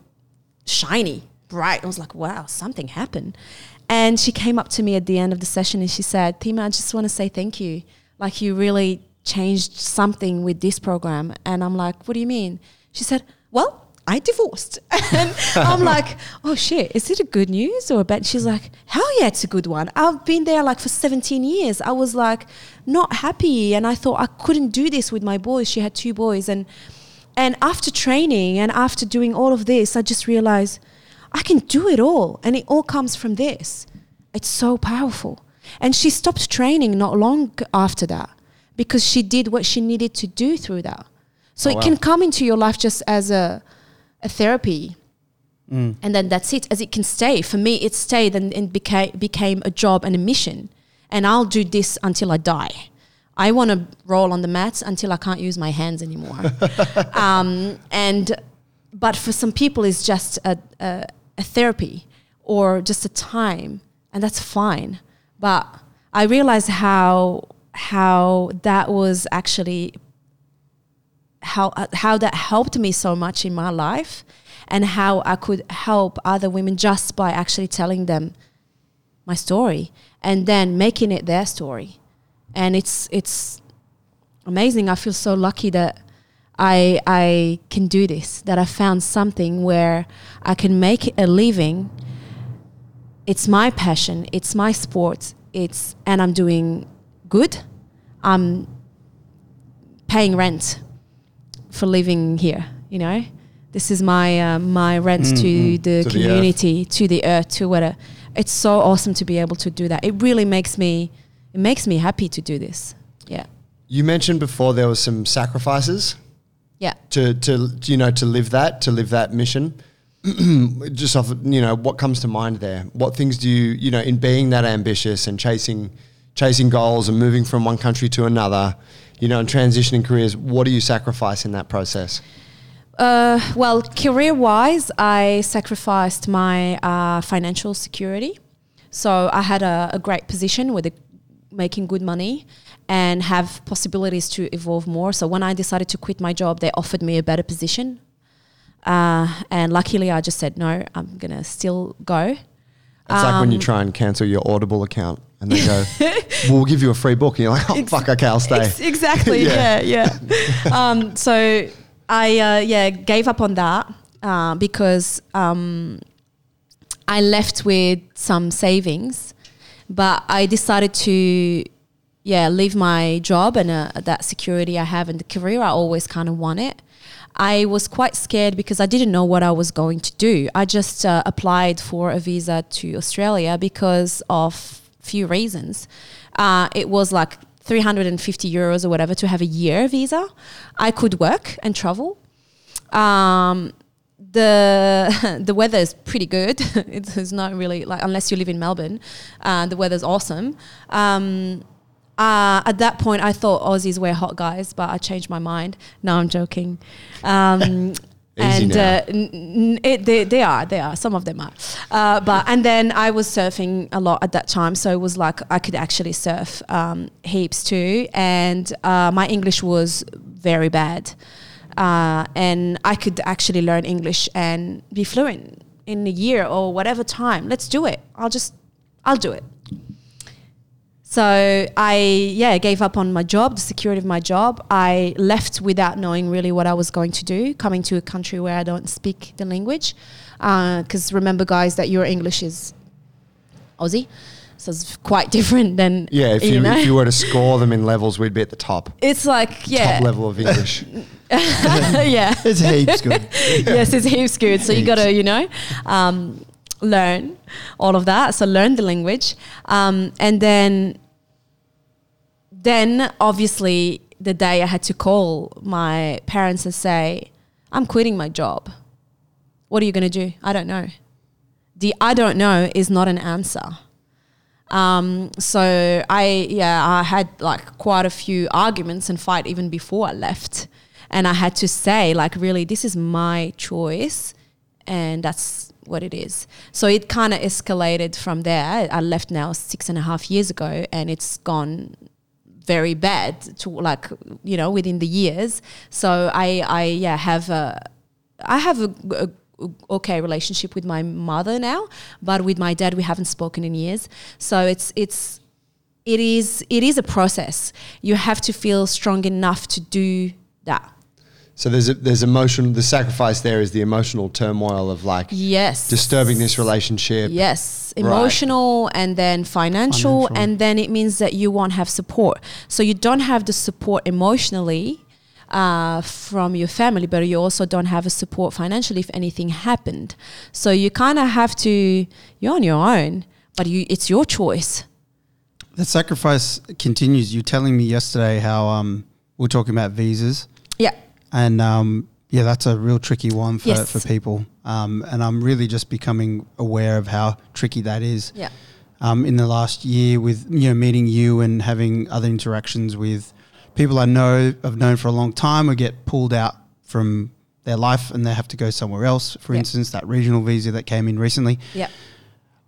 shiny, bright. I was like, wow, something happened. And she came up to me at the end of the session and she said, Tima, I just want to say thank you like you really changed something with this program. And I'm like, what do you mean? She said, well, I divorced. and I'm like, oh shit, is it a good news or a bad? She's like, hell yeah, it's a good one. I've been there like for 17 years. I was like not happy and I thought I couldn't do this with my boys. She had two boys and and after training and after doing all of this, I just realized I can do it all and it all comes from this. It's so powerful. And she stopped training not long after that because she did what she needed to do through that. So oh, it wow. can come into your life just as a, a therapy. Mm. And then that's it, as it can stay. For me, it stayed and, and became, became a job and a mission. And I'll do this until I die. I want to roll on the mats until I can't use my hands anymore. um, and but for some people, it's just a, a, a therapy or just a time, and that's fine. But I realized how how that was actually how how that helped me so much in my life and how I could help other women just by actually telling them my story and then making it their story. And it's it's amazing. I feel so lucky that I I can do this, that I found something where I can make a living it's my passion, it's my sport, it's and I'm doing good. I'm paying rent for living here, you know. This is my uh, my rent mm, to the to community, the to the earth, to whatever. It's so awesome to be able to do that. It really makes me it makes me happy to do this. Yeah. You mentioned before there was some sacrifices. Yeah. To to you know to live that to live that mission. just off, you know, what comes to mind there? What things do you, you know, in being that ambitious and chasing, chasing goals and moving from one country to another, you know, and transitioning careers, what do you sacrifice in that process? Uh, well, career wise, I sacrificed my uh, financial security. So I had a, a great position with a, making good money and have possibilities to evolve more. So when I decided to quit my job, they offered me a better position uh, and luckily, I just said, no, I'm going to still go. It's um, like when you um, try and cancel your Audible account and they go, we'll give you a free book. And you're like, oh, ex- fuck, okay, I'll stay. Ex- exactly. yeah, yeah. yeah. um, so I, uh, yeah, gave up on that uh, because um, I left with some savings, but I decided to, yeah, leave my job and uh, that security I have in the career. I always kind of want it. I was quite scared because I didn't know what I was going to do. I just uh, applied for a visa to Australia because of few reasons. Uh, it was like 350 euros or whatever to have a year visa. I could work and travel. Um, the the weather is pretty good. it's, it's not really like unless you live in Melbourne, uh, the weather's awesome. Um, uh, at that point, I thought Aussies were hot guys, but I changed my mind. No, I'm joking. Um, and uh, n- n- it, they, they are, they are. Some of them are. Uh, but and then I was surfing a lot at that time, so it was like I could actually surf um, heaps too. And uh, my English was very bad, uh, and I could actually learn English and be fluent in a year or whatever time. Let's do it. I'll just, I'll do it. So I yeah gave up on my job, the security of my job. I left without knowing really what I was going to do, coming to a country where I don't speak the language. Because remember, guys, that your English is Aussie, so it's quite different than Yeah, if you, know. if you were to score them in levels, we'd be at the top. it's like yeah, Top level of English. yeah. It's heaps good. yes, it's heaps good. So you got to, you know, um, learn all of that. So learn the language, um, and then, then obviously the day I had to call my parents and say, "I'm quitting my job." What are you going to do? I don't know. The I don't know is not an answer. Um, so I yeah I had like quite a few arguments and fight even before I left, and I had to say like really this is my choice, and that's what it is. So it kind of escalated from there. I left now six and a half years ago, and it's gone very bad to like you know within the years. So I I yeah have a I have a, a okay relationship with my mother now, but with my dad we haven't spoken in years. So it's it's it is it is a process. You have to feel strong enough to do that. So there's a, there's emotional. The sacrifice there is the emotional turmoil of like Yes. disturbing this relationship. Yes, Right. emotional and then financial, Financial. and then it means that you won't have support. So you don't have the support emotionally uh, from your family, but you also don't have a support financially if anything happened. So you kind of have to. You're on your own, but you it's your choice. The sacrifice continues. You telling me yesterday how um, we we're talking about visas, Yeah. And um, yeah, that's a real tricky one for, Yes. for people. Um, and I'm really just becoming aware of how tricky that is. Yeah. um, in the last year with you know meeting you and having other interactions with people I know I've known for a long time who get pulled out from their life and they have to go somewhere else. For Yeah. instance, that regional visa that came in recently. Yeah.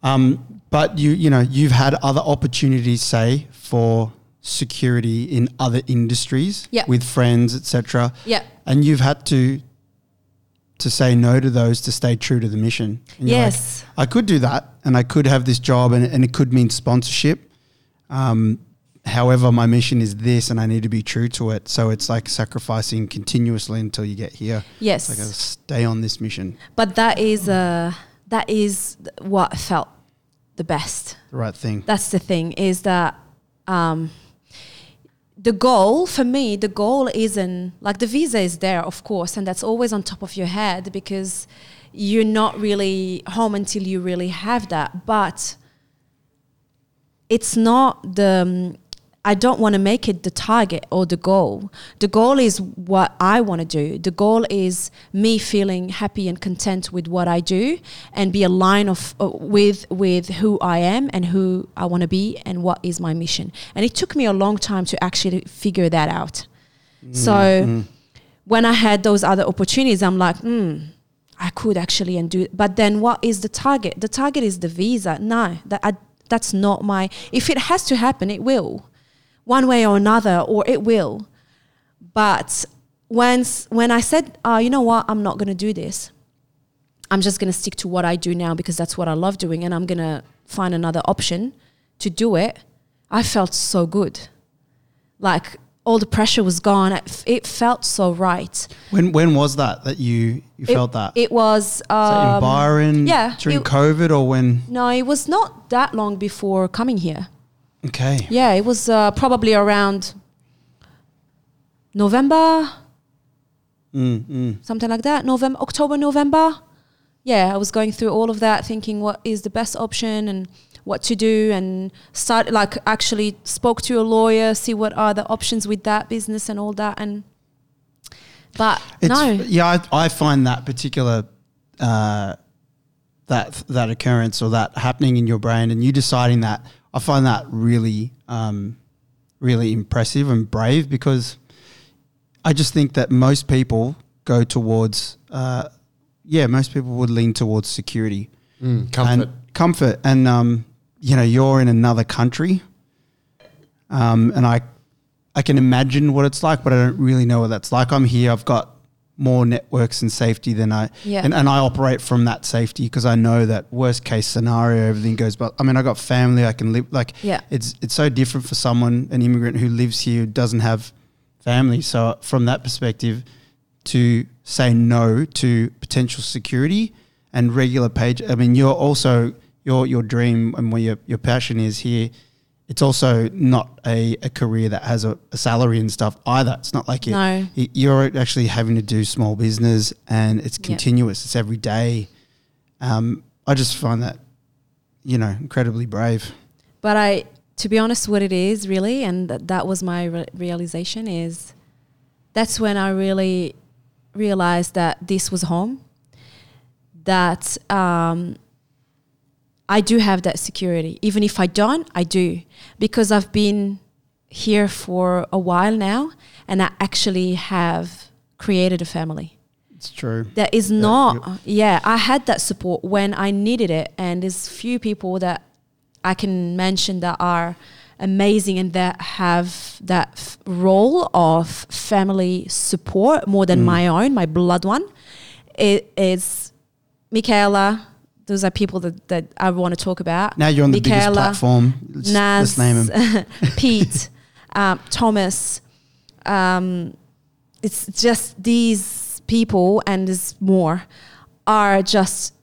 Um, but you you know you've had other opportunities, say for security in other industries Yeah. with friends, etc. Yeah. And you've had to to say no to those to stay true to the mission. And you're like, Yes. I could do that and I could have this job and, and it could mean sponsorship. Um, however, my mission is this and I need to be true to it. So it's like sacrificing continuously until you get here. Yes. It's like I stay on this mission, But that is uh, that is what felt the best. the right thing. That's the thing is that um, the goal for me, the goal isn't like the visa is there, of course, and that's always on top of your head because you're not really home until you really have that. But it's not the. um, I don't want to make it the target or the goal. The goal is what I want to do. The goal is me feeling happy and content with what I do and be aligned of uh, with with who I am and who I want to be and what is my mission. And it took me a long time to actually figure that out. So when I had those other opportunities, I'm like, hmm, I could actually and do. But then, what is the target? The target is the visa. No, that I, that's not my. If it has to happen, it will, one way or another, or it will. But once when I said, oh, you know what, I'm not going to do this. I'm just going to stick to what I do now because that's what I love doing, and I'm going to find another option to do it. I felt so good, like all the pressure was gone. It, f- it felt so right. When when was that that you you It- felt that? It was that in um, Byron yeah, during it- COVID or when? no, it was not that long before coming here. Okay. Yeah, it was uh, probably around November, Mm, mm. something like that. November, October, November. Yeah, I was going through all of that, thinking what is the best option and what to do and start like actually spoke to a lawyer, see what are the options with that business and all that. And but It's, no, Yeah, I, I find that particular uh, that that occurrence or that happening in your brain, and you deciding that, I find that really, um, really impressive and brave because I just think that most people go towards, uh, yeah, most people would lean towards security Mm, comfort. and comfort, and um, you know, you're in another country, um, and I, I can imagine what it's like, but I don't really know what that's like. I'm here. I've got more networks and safety than I, Yeah. and, and I operate from that safety because I know that worst case scenario, everything goes. But I mean, I got family. I can live like Yeah. It's it's so different for someone, an immigrant who lives here, who doesn't have family. So uh, from that perspective, to say no to potential security and regular page. I mean, you're also your your dream and what your your passion is here. It's also not a, a career that has a, a salary and stuff either. It's not like you, No. you- you're actually having to do small business and it's continuous. It's every day. Um, I just find that, you know, incredibly brave. But I, to be honest, what it is really, and that, that was my re- realization is that's when I really realized that this was home. That um, I do have that security. Even if I don't, I do. Because I've been here for a while now and I actually have created a family It's true. that is not yeah i had that support when i needed it and there's few people that i can mention that are amazing and that have that f- role of family support more than mm. my own my blood one it is michaela those are people that, that i want to talk about Now you're on the biggest platform. Let's, Naz, let's name him. Pete, um, Thomas. Um, it's just these people, and there's more, are just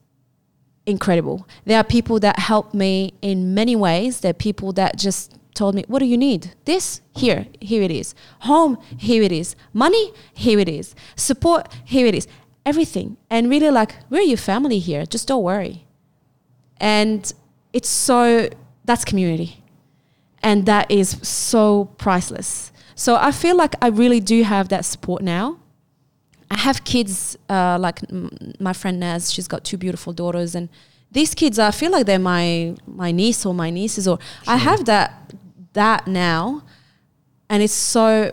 incredible. There are people that help me in many ways. There are people that just told me, "What do you need? This here, here it is. Home, here it is. Money, here it is. Support, here it is. Everything." And really, like, we're your family here. Just don't worry. And it's so that's community and that is so priceless. So I feel like I really do have that support now. I have kids uh, like mm, my friend Naz. She's got two beautiful daughters, and these kids, I feel like they're my my niece or my nieces, or I have that that now, and it's so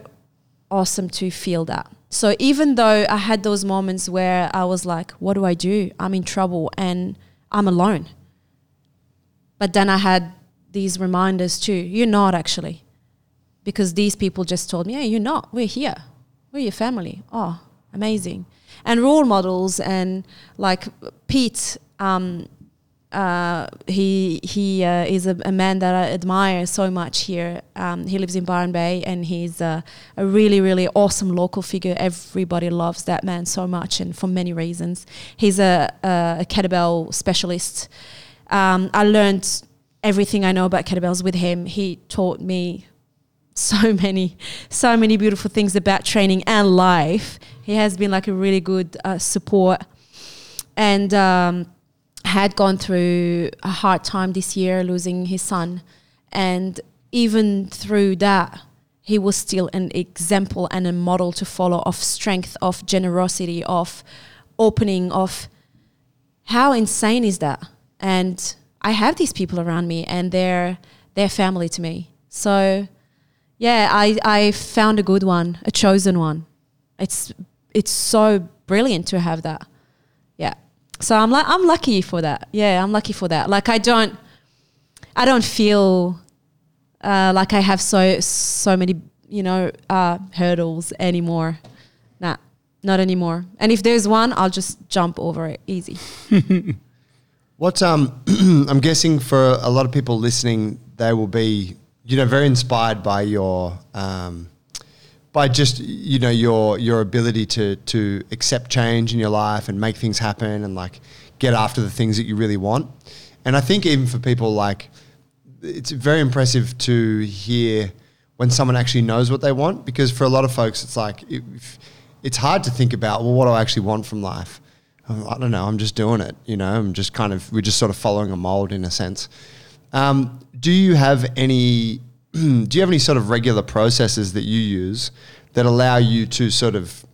awesome to feel that. So even though I had those moments where I was like, "What do I do? I'm in trouble and I'm alone," but then I had these reminders too. You're not actually, because these people just told me, "Hey, you're not. We're here. We're your family." Oh, amazing! And role models and like Pete. Um, uh, he he uh, is a, a man that I admire so much here. Um, he lives in Byron Bay, and he's a, a really really awesome local figure. Everybody loves that man so much, and for many reasons. He's a a, kettlebell specialist. Um, I learned everything I know about kettlebells with him. He taught me so many, so many beautiful things about training and life. He has been like a really good uh, support, and um, had gone through a hard time this year, losing his son, and even through that, he was still an example and a model to follow of strength, of generosity, of opening, of how insane is that? And I have these people around me, and they're they're family to me. So, yeah, I I found a good one, a chosen one. It's it's so brilliant to have that. Yeah. So I'm like I'm lucky for that. Yeah, I'm lucky for that. Like I don't I don't feel uh, like I have so so many you know uh, hurdles anymore. Nah, not anymore. And if there's one, I'll just jump over it easy. What's um? I'm guessing for a lot of people listening, they will be you know very inspired by your um, by just you know your your ability to to accept change in your life and make things happen and like get after the things that you really want. And I think even for people like it's very impressive to hear when someone actually knows what they want because for a lot of folks it's like it's hard to think about well what do I actually want from life I don't know I'm just doing it you know I'm just kind of we're just sort of following a mold in a sense Um, do you have any? do you have any sort of regular processes that you use that allow you to sort of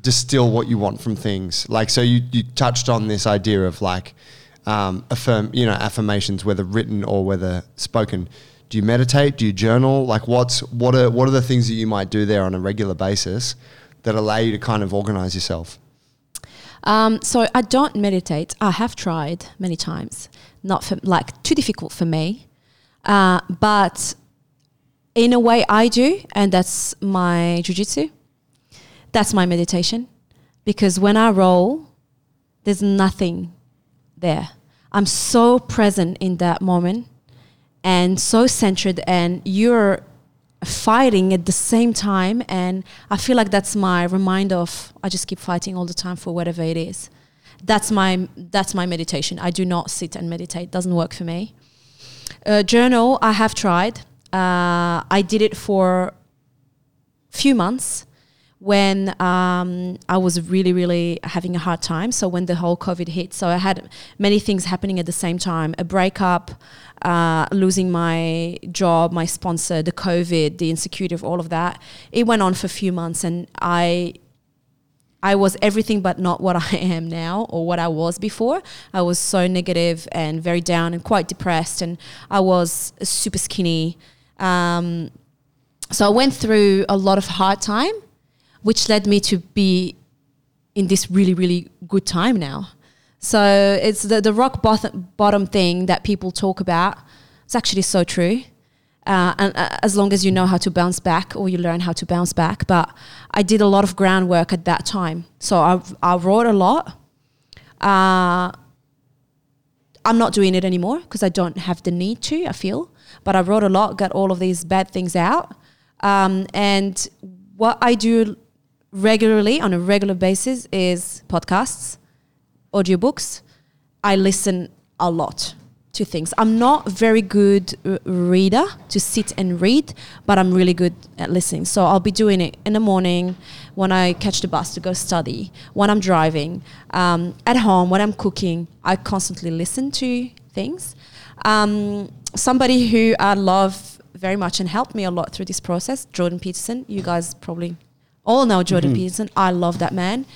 distill what you want from things? Like, so you you touched on this idea of like um, affirm, you know, affirmations, whether written or whether spoken. Do you meditate? Do you journal? Like, what's what are what are the things that you might do there on a regular basis that allow you to kind of organize yourself? Um, so I don't meditate. I have tried many times. Not for, like too difficult for me. Uh, but in a way, I do, and that's my jujitsu. That's my meditation, because when I roll, there's nothing there. I'm so present in that moment, and so centered, and you're fighting at the same time and i feel like that's my reminder of i just keep fighting all the time for whatever it is. That's my that's my meditation. I do not sit and meditate. Doesn't work for me. Uh, journal i have tried uh, i did it for a few months when um, I was really, really having a hard time. So when the whole COVID hit, so I had many things happening at the same time: a breakup, uh, losing my job, my sponsor, the COVID, the insecurity of all of that. It went on for a few months, and I. I was everything but not what I am now or what I was before. I was so negative and very down and quite depressed, and I was super skinny. Um, so I went through a lot of hard time which led me to be in this really, really good time now. So it's the, the rock bottom, thing that people talk about. It's actually so true. Uh, and uh, as long as you know how to bounce back or you learn how to bounce back. But I did a lot of groundwork at that time. So I, I wrote a lot. Uh, I'm not doing it anymore because I don't have the need to, I feel. But I wrote a lot, got all of these bad things out. Um, and what I do regularly on a regular basis is podcasts, audiobooks. I listen a lot to things. I'm not very good r- reader to sit and read, but I'm really good at listening. So I'll be doing it in the morning when I catch the bus to go study, when I'm driving, um, at home, when I'm cooking. I constantly listen to things. Um, somebody who I love very much and helped me a lot through this process, Jordan Peterson. You guys probably all know Jordan mm-hmm. Peterson. I love that man.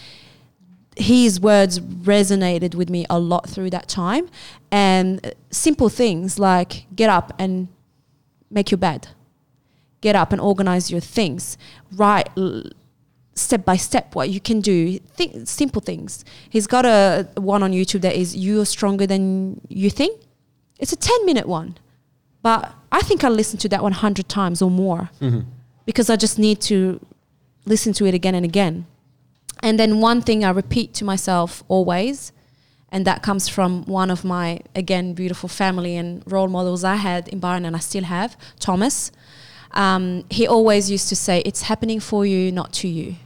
His words resonated with me a lot through that time. And simple things like get up and make your bed, get up and organize your things, write step by step what you can do, think simple things. He's got a one on YouTube that is You're Stronger Than You Think. It's a 10 minute one. But I think I listened to that 100 times or more mm-hmm. because I just need to listen to it again and again. And then one thing I repeat to myself always, and that comes from one of my, again, beautiful family and role models I had in Byron and I still have, Thomas. Um, he always used to say, It's happening for you, not to you.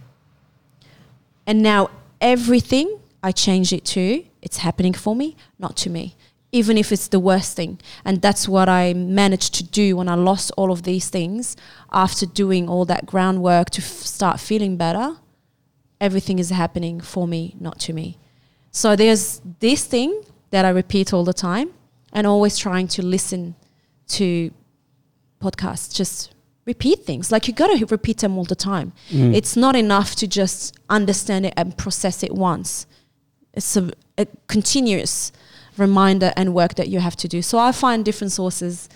And now everything I change it to, It's happening for me, not to me even if it's the worst thing. And that's what I managed to do when I lost all of these things after doing all that groundwork to f- start feeling better. Everything is happening for me, not to me. So there's this thing that I repeat all the time and always trying to listen to podcasts, just repeat things. Like you got to repeat them all the time. Mm. It's not enough to just understand it and process it once. It's a, a continuous reminder and work that you have to do. So I find different sources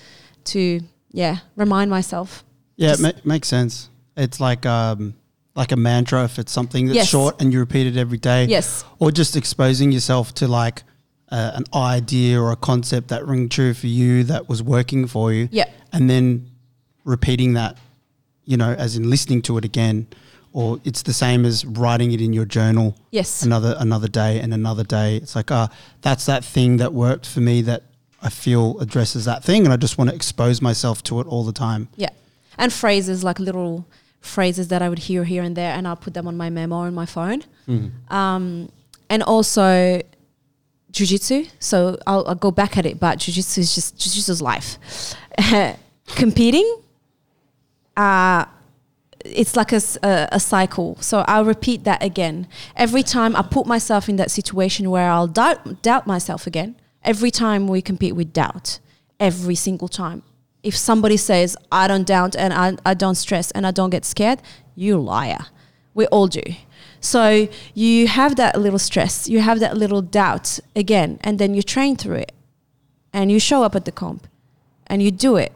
to yeah remind myself. Yeah, it ma- makes sense. It's like um, like a mantra if it's something that's yes. short and you repeat it every day. Yes. Or just exposing yourself to like uh, an idea or a concept that ring true for you that was working for you. Yeah. And then repeating that, you know, as in listening to it again or it's the same as writing it in your journal. Yes. Another another day and another day. It's like, ah, uh, that's that thing that worked for me that I feel addresses that thing, and I just want to expose myself to it all the time. Yeah, and phrases like little phrases that I would hear here and there, and I'll put them on my memo on my phone. Mm-hmm. Um, and also jujitsu. So I'll, I'll, go back at it, but jujitsu is just jujitsu's life. Competing. Uh, it's like a, a, a, cycle. So I'll repeat that again. Every time I put myself in that situation where I'll doubt, doubt myself again, every time we compete with doubt, every single time. If somebody says, I don't doubt and I, I don't stress and I don't get scared, you liar. We all do. So you have that little stress, you have that little doubt again, and then you train through it. And you show up at the comp and you do it.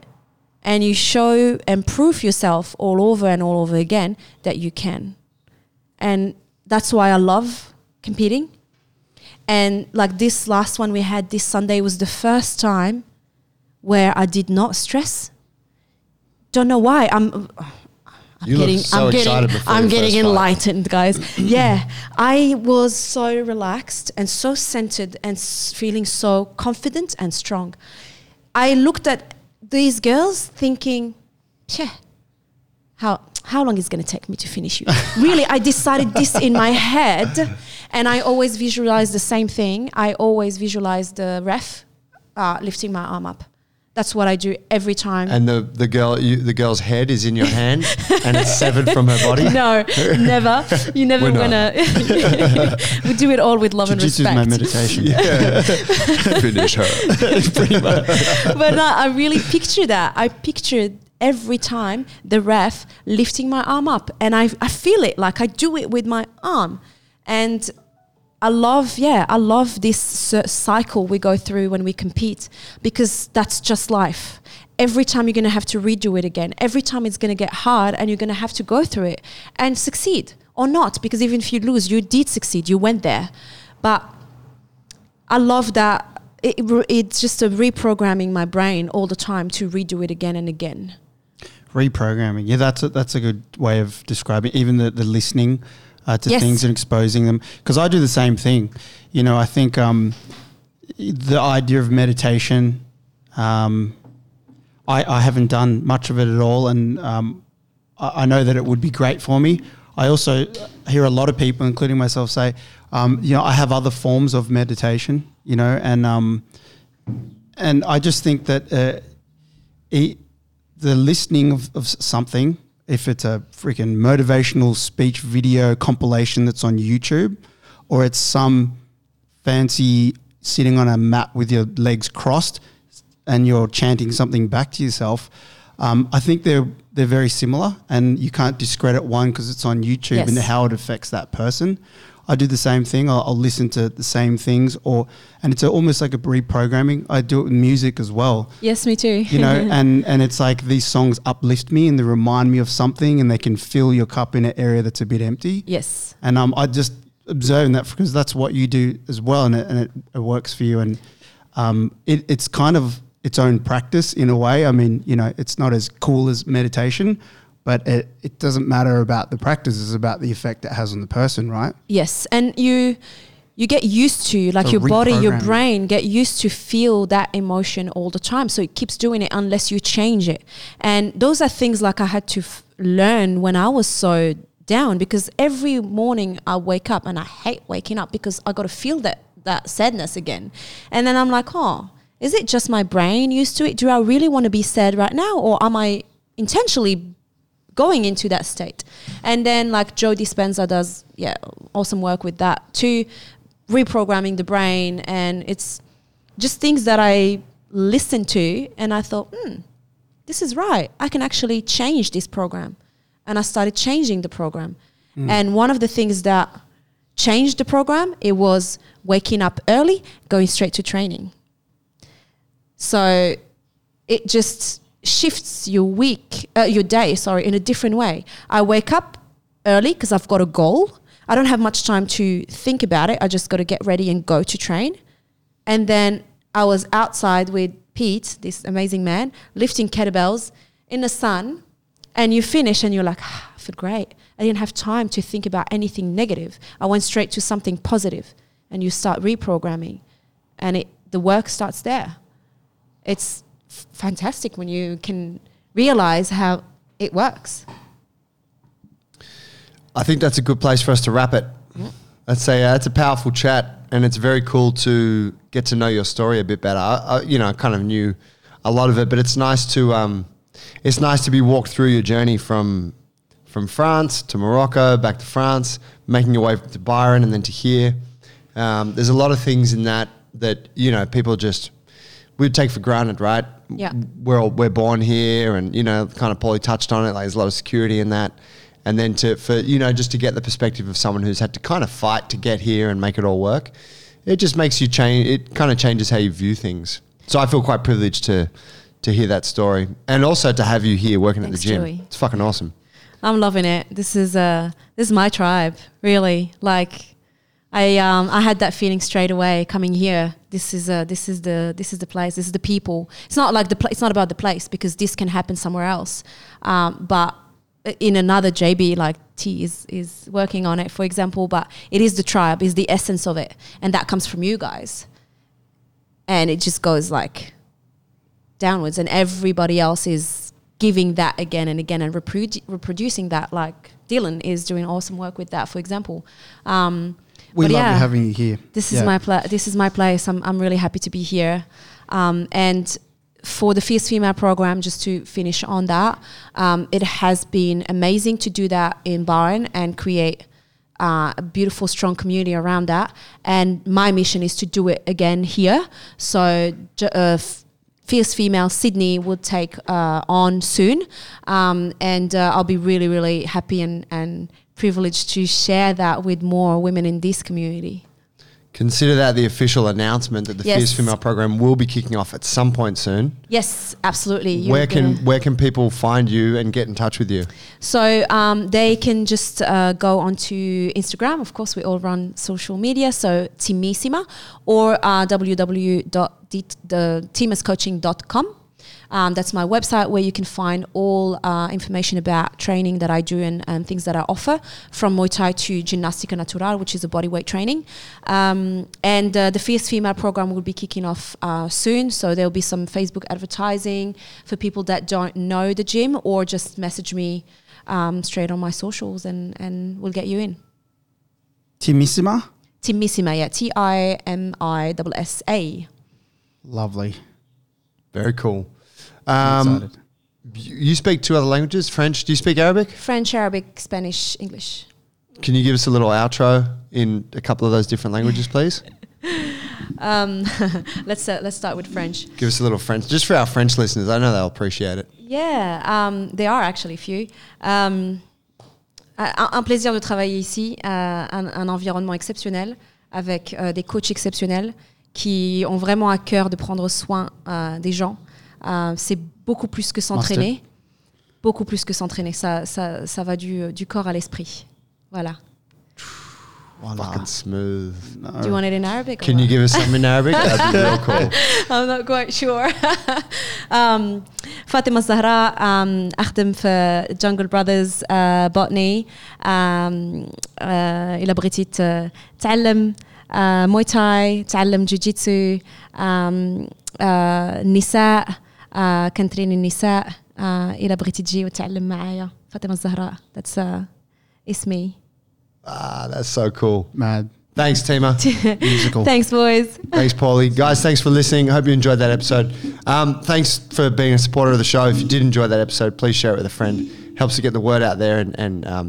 And you show and prove yourself all over and all over again that you can. And that's why I love competing. And like this last one we had this Sunday was the first time where I did not stress. Don't know why. I'm uh, I'm You getting, so I'm excited getting, I'm getting first fight. enlightened, guys. yeah, I was so relaxed and so centered and s- feeling so confident and strong. I looked at these girls thinking, "Yeah, how how long is it going to take me to finish you?" really, I decided this in my head, and I always visualize the same thing. I always visualize the ref uh, lifting my arm up. That's what I do every time. And the the girl, you, the girl's head is in your hand, and it's severed from her body. No, never. You never We're wanna. we do it all with love and Jiu-jitsu is respect. my meditation. Finish her. but no, I really picture that. I picture every time the ref lifting my arm up, and I I feel it like I do it with my arm, and I love yeah I love this cycle we go through when we compete because that's just life. Every time you're gonna have to redo it again. Every time it's gonna get hard, and you're gonna have to go through it and succeed or not. Because even if you lose, you did succeed. You went there, but I love that. It, it's just a reprogramming my brain all the time to redo it again and again. reprogramming. Yeah, that's a, that's a good way of describing It. even the, the listening uh, to Yes. things and exposing them. Because I do the same thing. You know, I think um, the idea of meditation. Um, I, I haven't done much of it at all, and um, I, I know that it would be great for me. I also hear a lot of people, including myself, say, um, you know, I have other forms of meditation. You know, and um, and I just think that uh, it, the listening of, of something, if it's a freaking motivational speech video compilation that's on YouTube, or it's some fancy sitting on a mat with your legs crossed and you're chanting something back to yourself, um, I think they're they're very similar, and you can't discredit one because it's on YouTube and how it affects that person. I do the same thing. I'll, I'll listen to the same things, or and it's almost like a reprogramming. I do it with music as well Yes, me too. you know and and it's like these songs uplift me and they remind me of something and they can fill your cup in an area that's a bit empty yes. and um, i just observing that because that's what you do as well and it, and it, it works for you and um, it, it's kind of its own practice in a way i mean you know it's not as cool as meditation but it, it doesn't matter about the practice it's about the effect it has on the person right Yes, and you you get used to like So your body, your brain get used to feel that emotion all the time. So it keeps doing it unless you change it. And those are things like I had to f- learn when I was so down because every morning I wake up and I hate waking up because I got to feel that that sadness again. And then I'm like, "Oh, is it just my brain used to it? Do I really want to be sad right now or am I intentionally going into that state. And then like Joe Dispenza does, yeah, awesome work with that too, reprogramming the brain. And it's just things that I listened to and I thought, hmm, this is right. I can actually change this program. And I started changing the program. And one of the things that changed the program, it was waking up early, going straight to training. So it just shifts your week, uh, your day, sorry, in a different way. I wake up early because I've got a goal. I don't have much time to think about it. I just got to get ready and go to train. And then I was outside with Pete, this amazing man, lifting kettlebells in the sun. And you finish and you're like, ah, I feel great. I didn't have time to think about anything negative. I went straight to something positive and you start reprogramming and it, the work starts there it's f- fantastic when you can realize how it works. I think that's a good place for us to wrap it. Let's say uh, it's a powerful chat, and it's very cool to get to know your story a bit better. I, I, you know, I kind of knew a lot of it, but it's nice to um, it's nice to be walked through your journey from from France to Morocco, back to France, making your way to Byron, and then to here. Um, there's a lot of things in that that you know people just we'd take for granted, right? Yeah. We're all, we're born here, and you know, kind of Paulie touched on it. Like there's a lot of security in that, and then to for you know just to get the perspective of someone who's had to kind of fight to get here and make it all work, it just makes you change. It kind of changes how you view things. So I feel quite privileged to to hear that story, and also to have you here working Thanks, at the gym. Joey. It's fucking awesome. I'm loving it. This is uh this is my tribe, really. Like I um I had that feeling straight away coming here. This is uh this is the this is the place. This is the people. It's not like the pla- it's not about the place because this can happen somewhere else. Um, but in another JB like T is is working on it, for example. But it is the tribe, is the essence of it, and that comes from you guys. And it just goes like downwards and everybody else is giving that again and again and reprodu- reproducing that like dylan is doing awesome work with that for example um, We but love yeah, having you here. this is Yeah. my pla- this is my place I'm, I'm really happy to be here um, and for the fierce female program just to finish on that um, it has been amazing to do that in Byron and create uh, a beautiful, strong community around that. And my mission is to do it again here. So, uh, Fierce Female Sydney will take uh, on soon. Um, and uh, I'll be really, really happy and, and privileged to share that with more women in this community. Consider that the official announcement that the Yes. Fierce Female program will be kicking off at some point soon. Yes, absolutely. You're where can where can people find you and get in touch with you? So um, they can just uh, go onto Instagram. Of course, we all run social media. So Timissima or uh, www.teamerscoaching.com. Um, that's my website where you can find all uh, information about training that I do and, and things that I offer, from Muay Thai to Ginastica Natural, which is a bodyweight training. Um, and uh, the Fierce Female program will be kicking off uh, soon, so there'll be some Facebook advertising for people that don't know the gym, or just message me um, straight on my socials, and and we'll get you in. Timissima. Timissima, yeah, T I M I S S A. Lovely. Very cool. Um, you you speak two other languages. French. Do you speak Arabic? French, Arabic, Spanish, English. Can you give us a little outro in a couple of those different languages, please? Um, let's uh, let's start with French. Give us a little French, just for our French listeners. I know they'll appreciate it. Yeah, um, there are actually a few. Um, un, un plaisir de travailler ici, euh, un, un environnement exceptionnel avec euh, des coachs exceptionnels qui ont vraiment à cœur de prendre soin euh, des gens. Euh, c'est beaucoup plus que s'entraîner, beaucoup plus que s'entraîner. Ça, ça, ça va du, du corps à l'esprit. Voilà. Fucking smooth. Do you want it in Arabic? or Can you what? give us some in Arabic? That'd be real cool. I'm not quite sure. um, فاطمة الزهراء um, أخدم في Jungle Brothers uh, Botany um, uh, إلى بغيتي ت- تعلم uh, موي تاي تعلم جوجيتسو um, uh, النساء uh, كنترين النساء uh, إلى بغيتي تجي وتعلم معايا فاطمة الزهراء that's uh, اسمي Ah, that's so cool. Mad. Thanks, Tima. Musical. Thanks boys Thanks, Paulie. Guys, thanks for listening. Hope you enjoyed that episode. Um, thanks for being a supporter of the show. If you did enjoy that episode, please share it with a friend. Helps to get the word out there and, and um,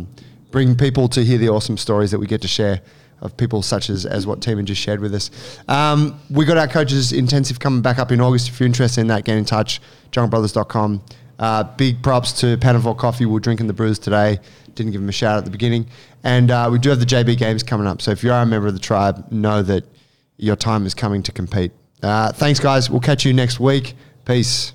bring people to hear the awesome stories that we get to share of people such as, as what Tima just shared with us. Um, we got our coaches intensive coming back up in August. If you're interested in that, get in touch. junglebrothers.com. Uh, big props to Panavol Coffee. We We're drinking the brews today. Didn't give them a shout at the beginning. And uh, we do have the JB games coming up. So if you are a member of the tribe, know that your time is coming to compete. Uh, thanks, guys. We'll catch you next week. Peace.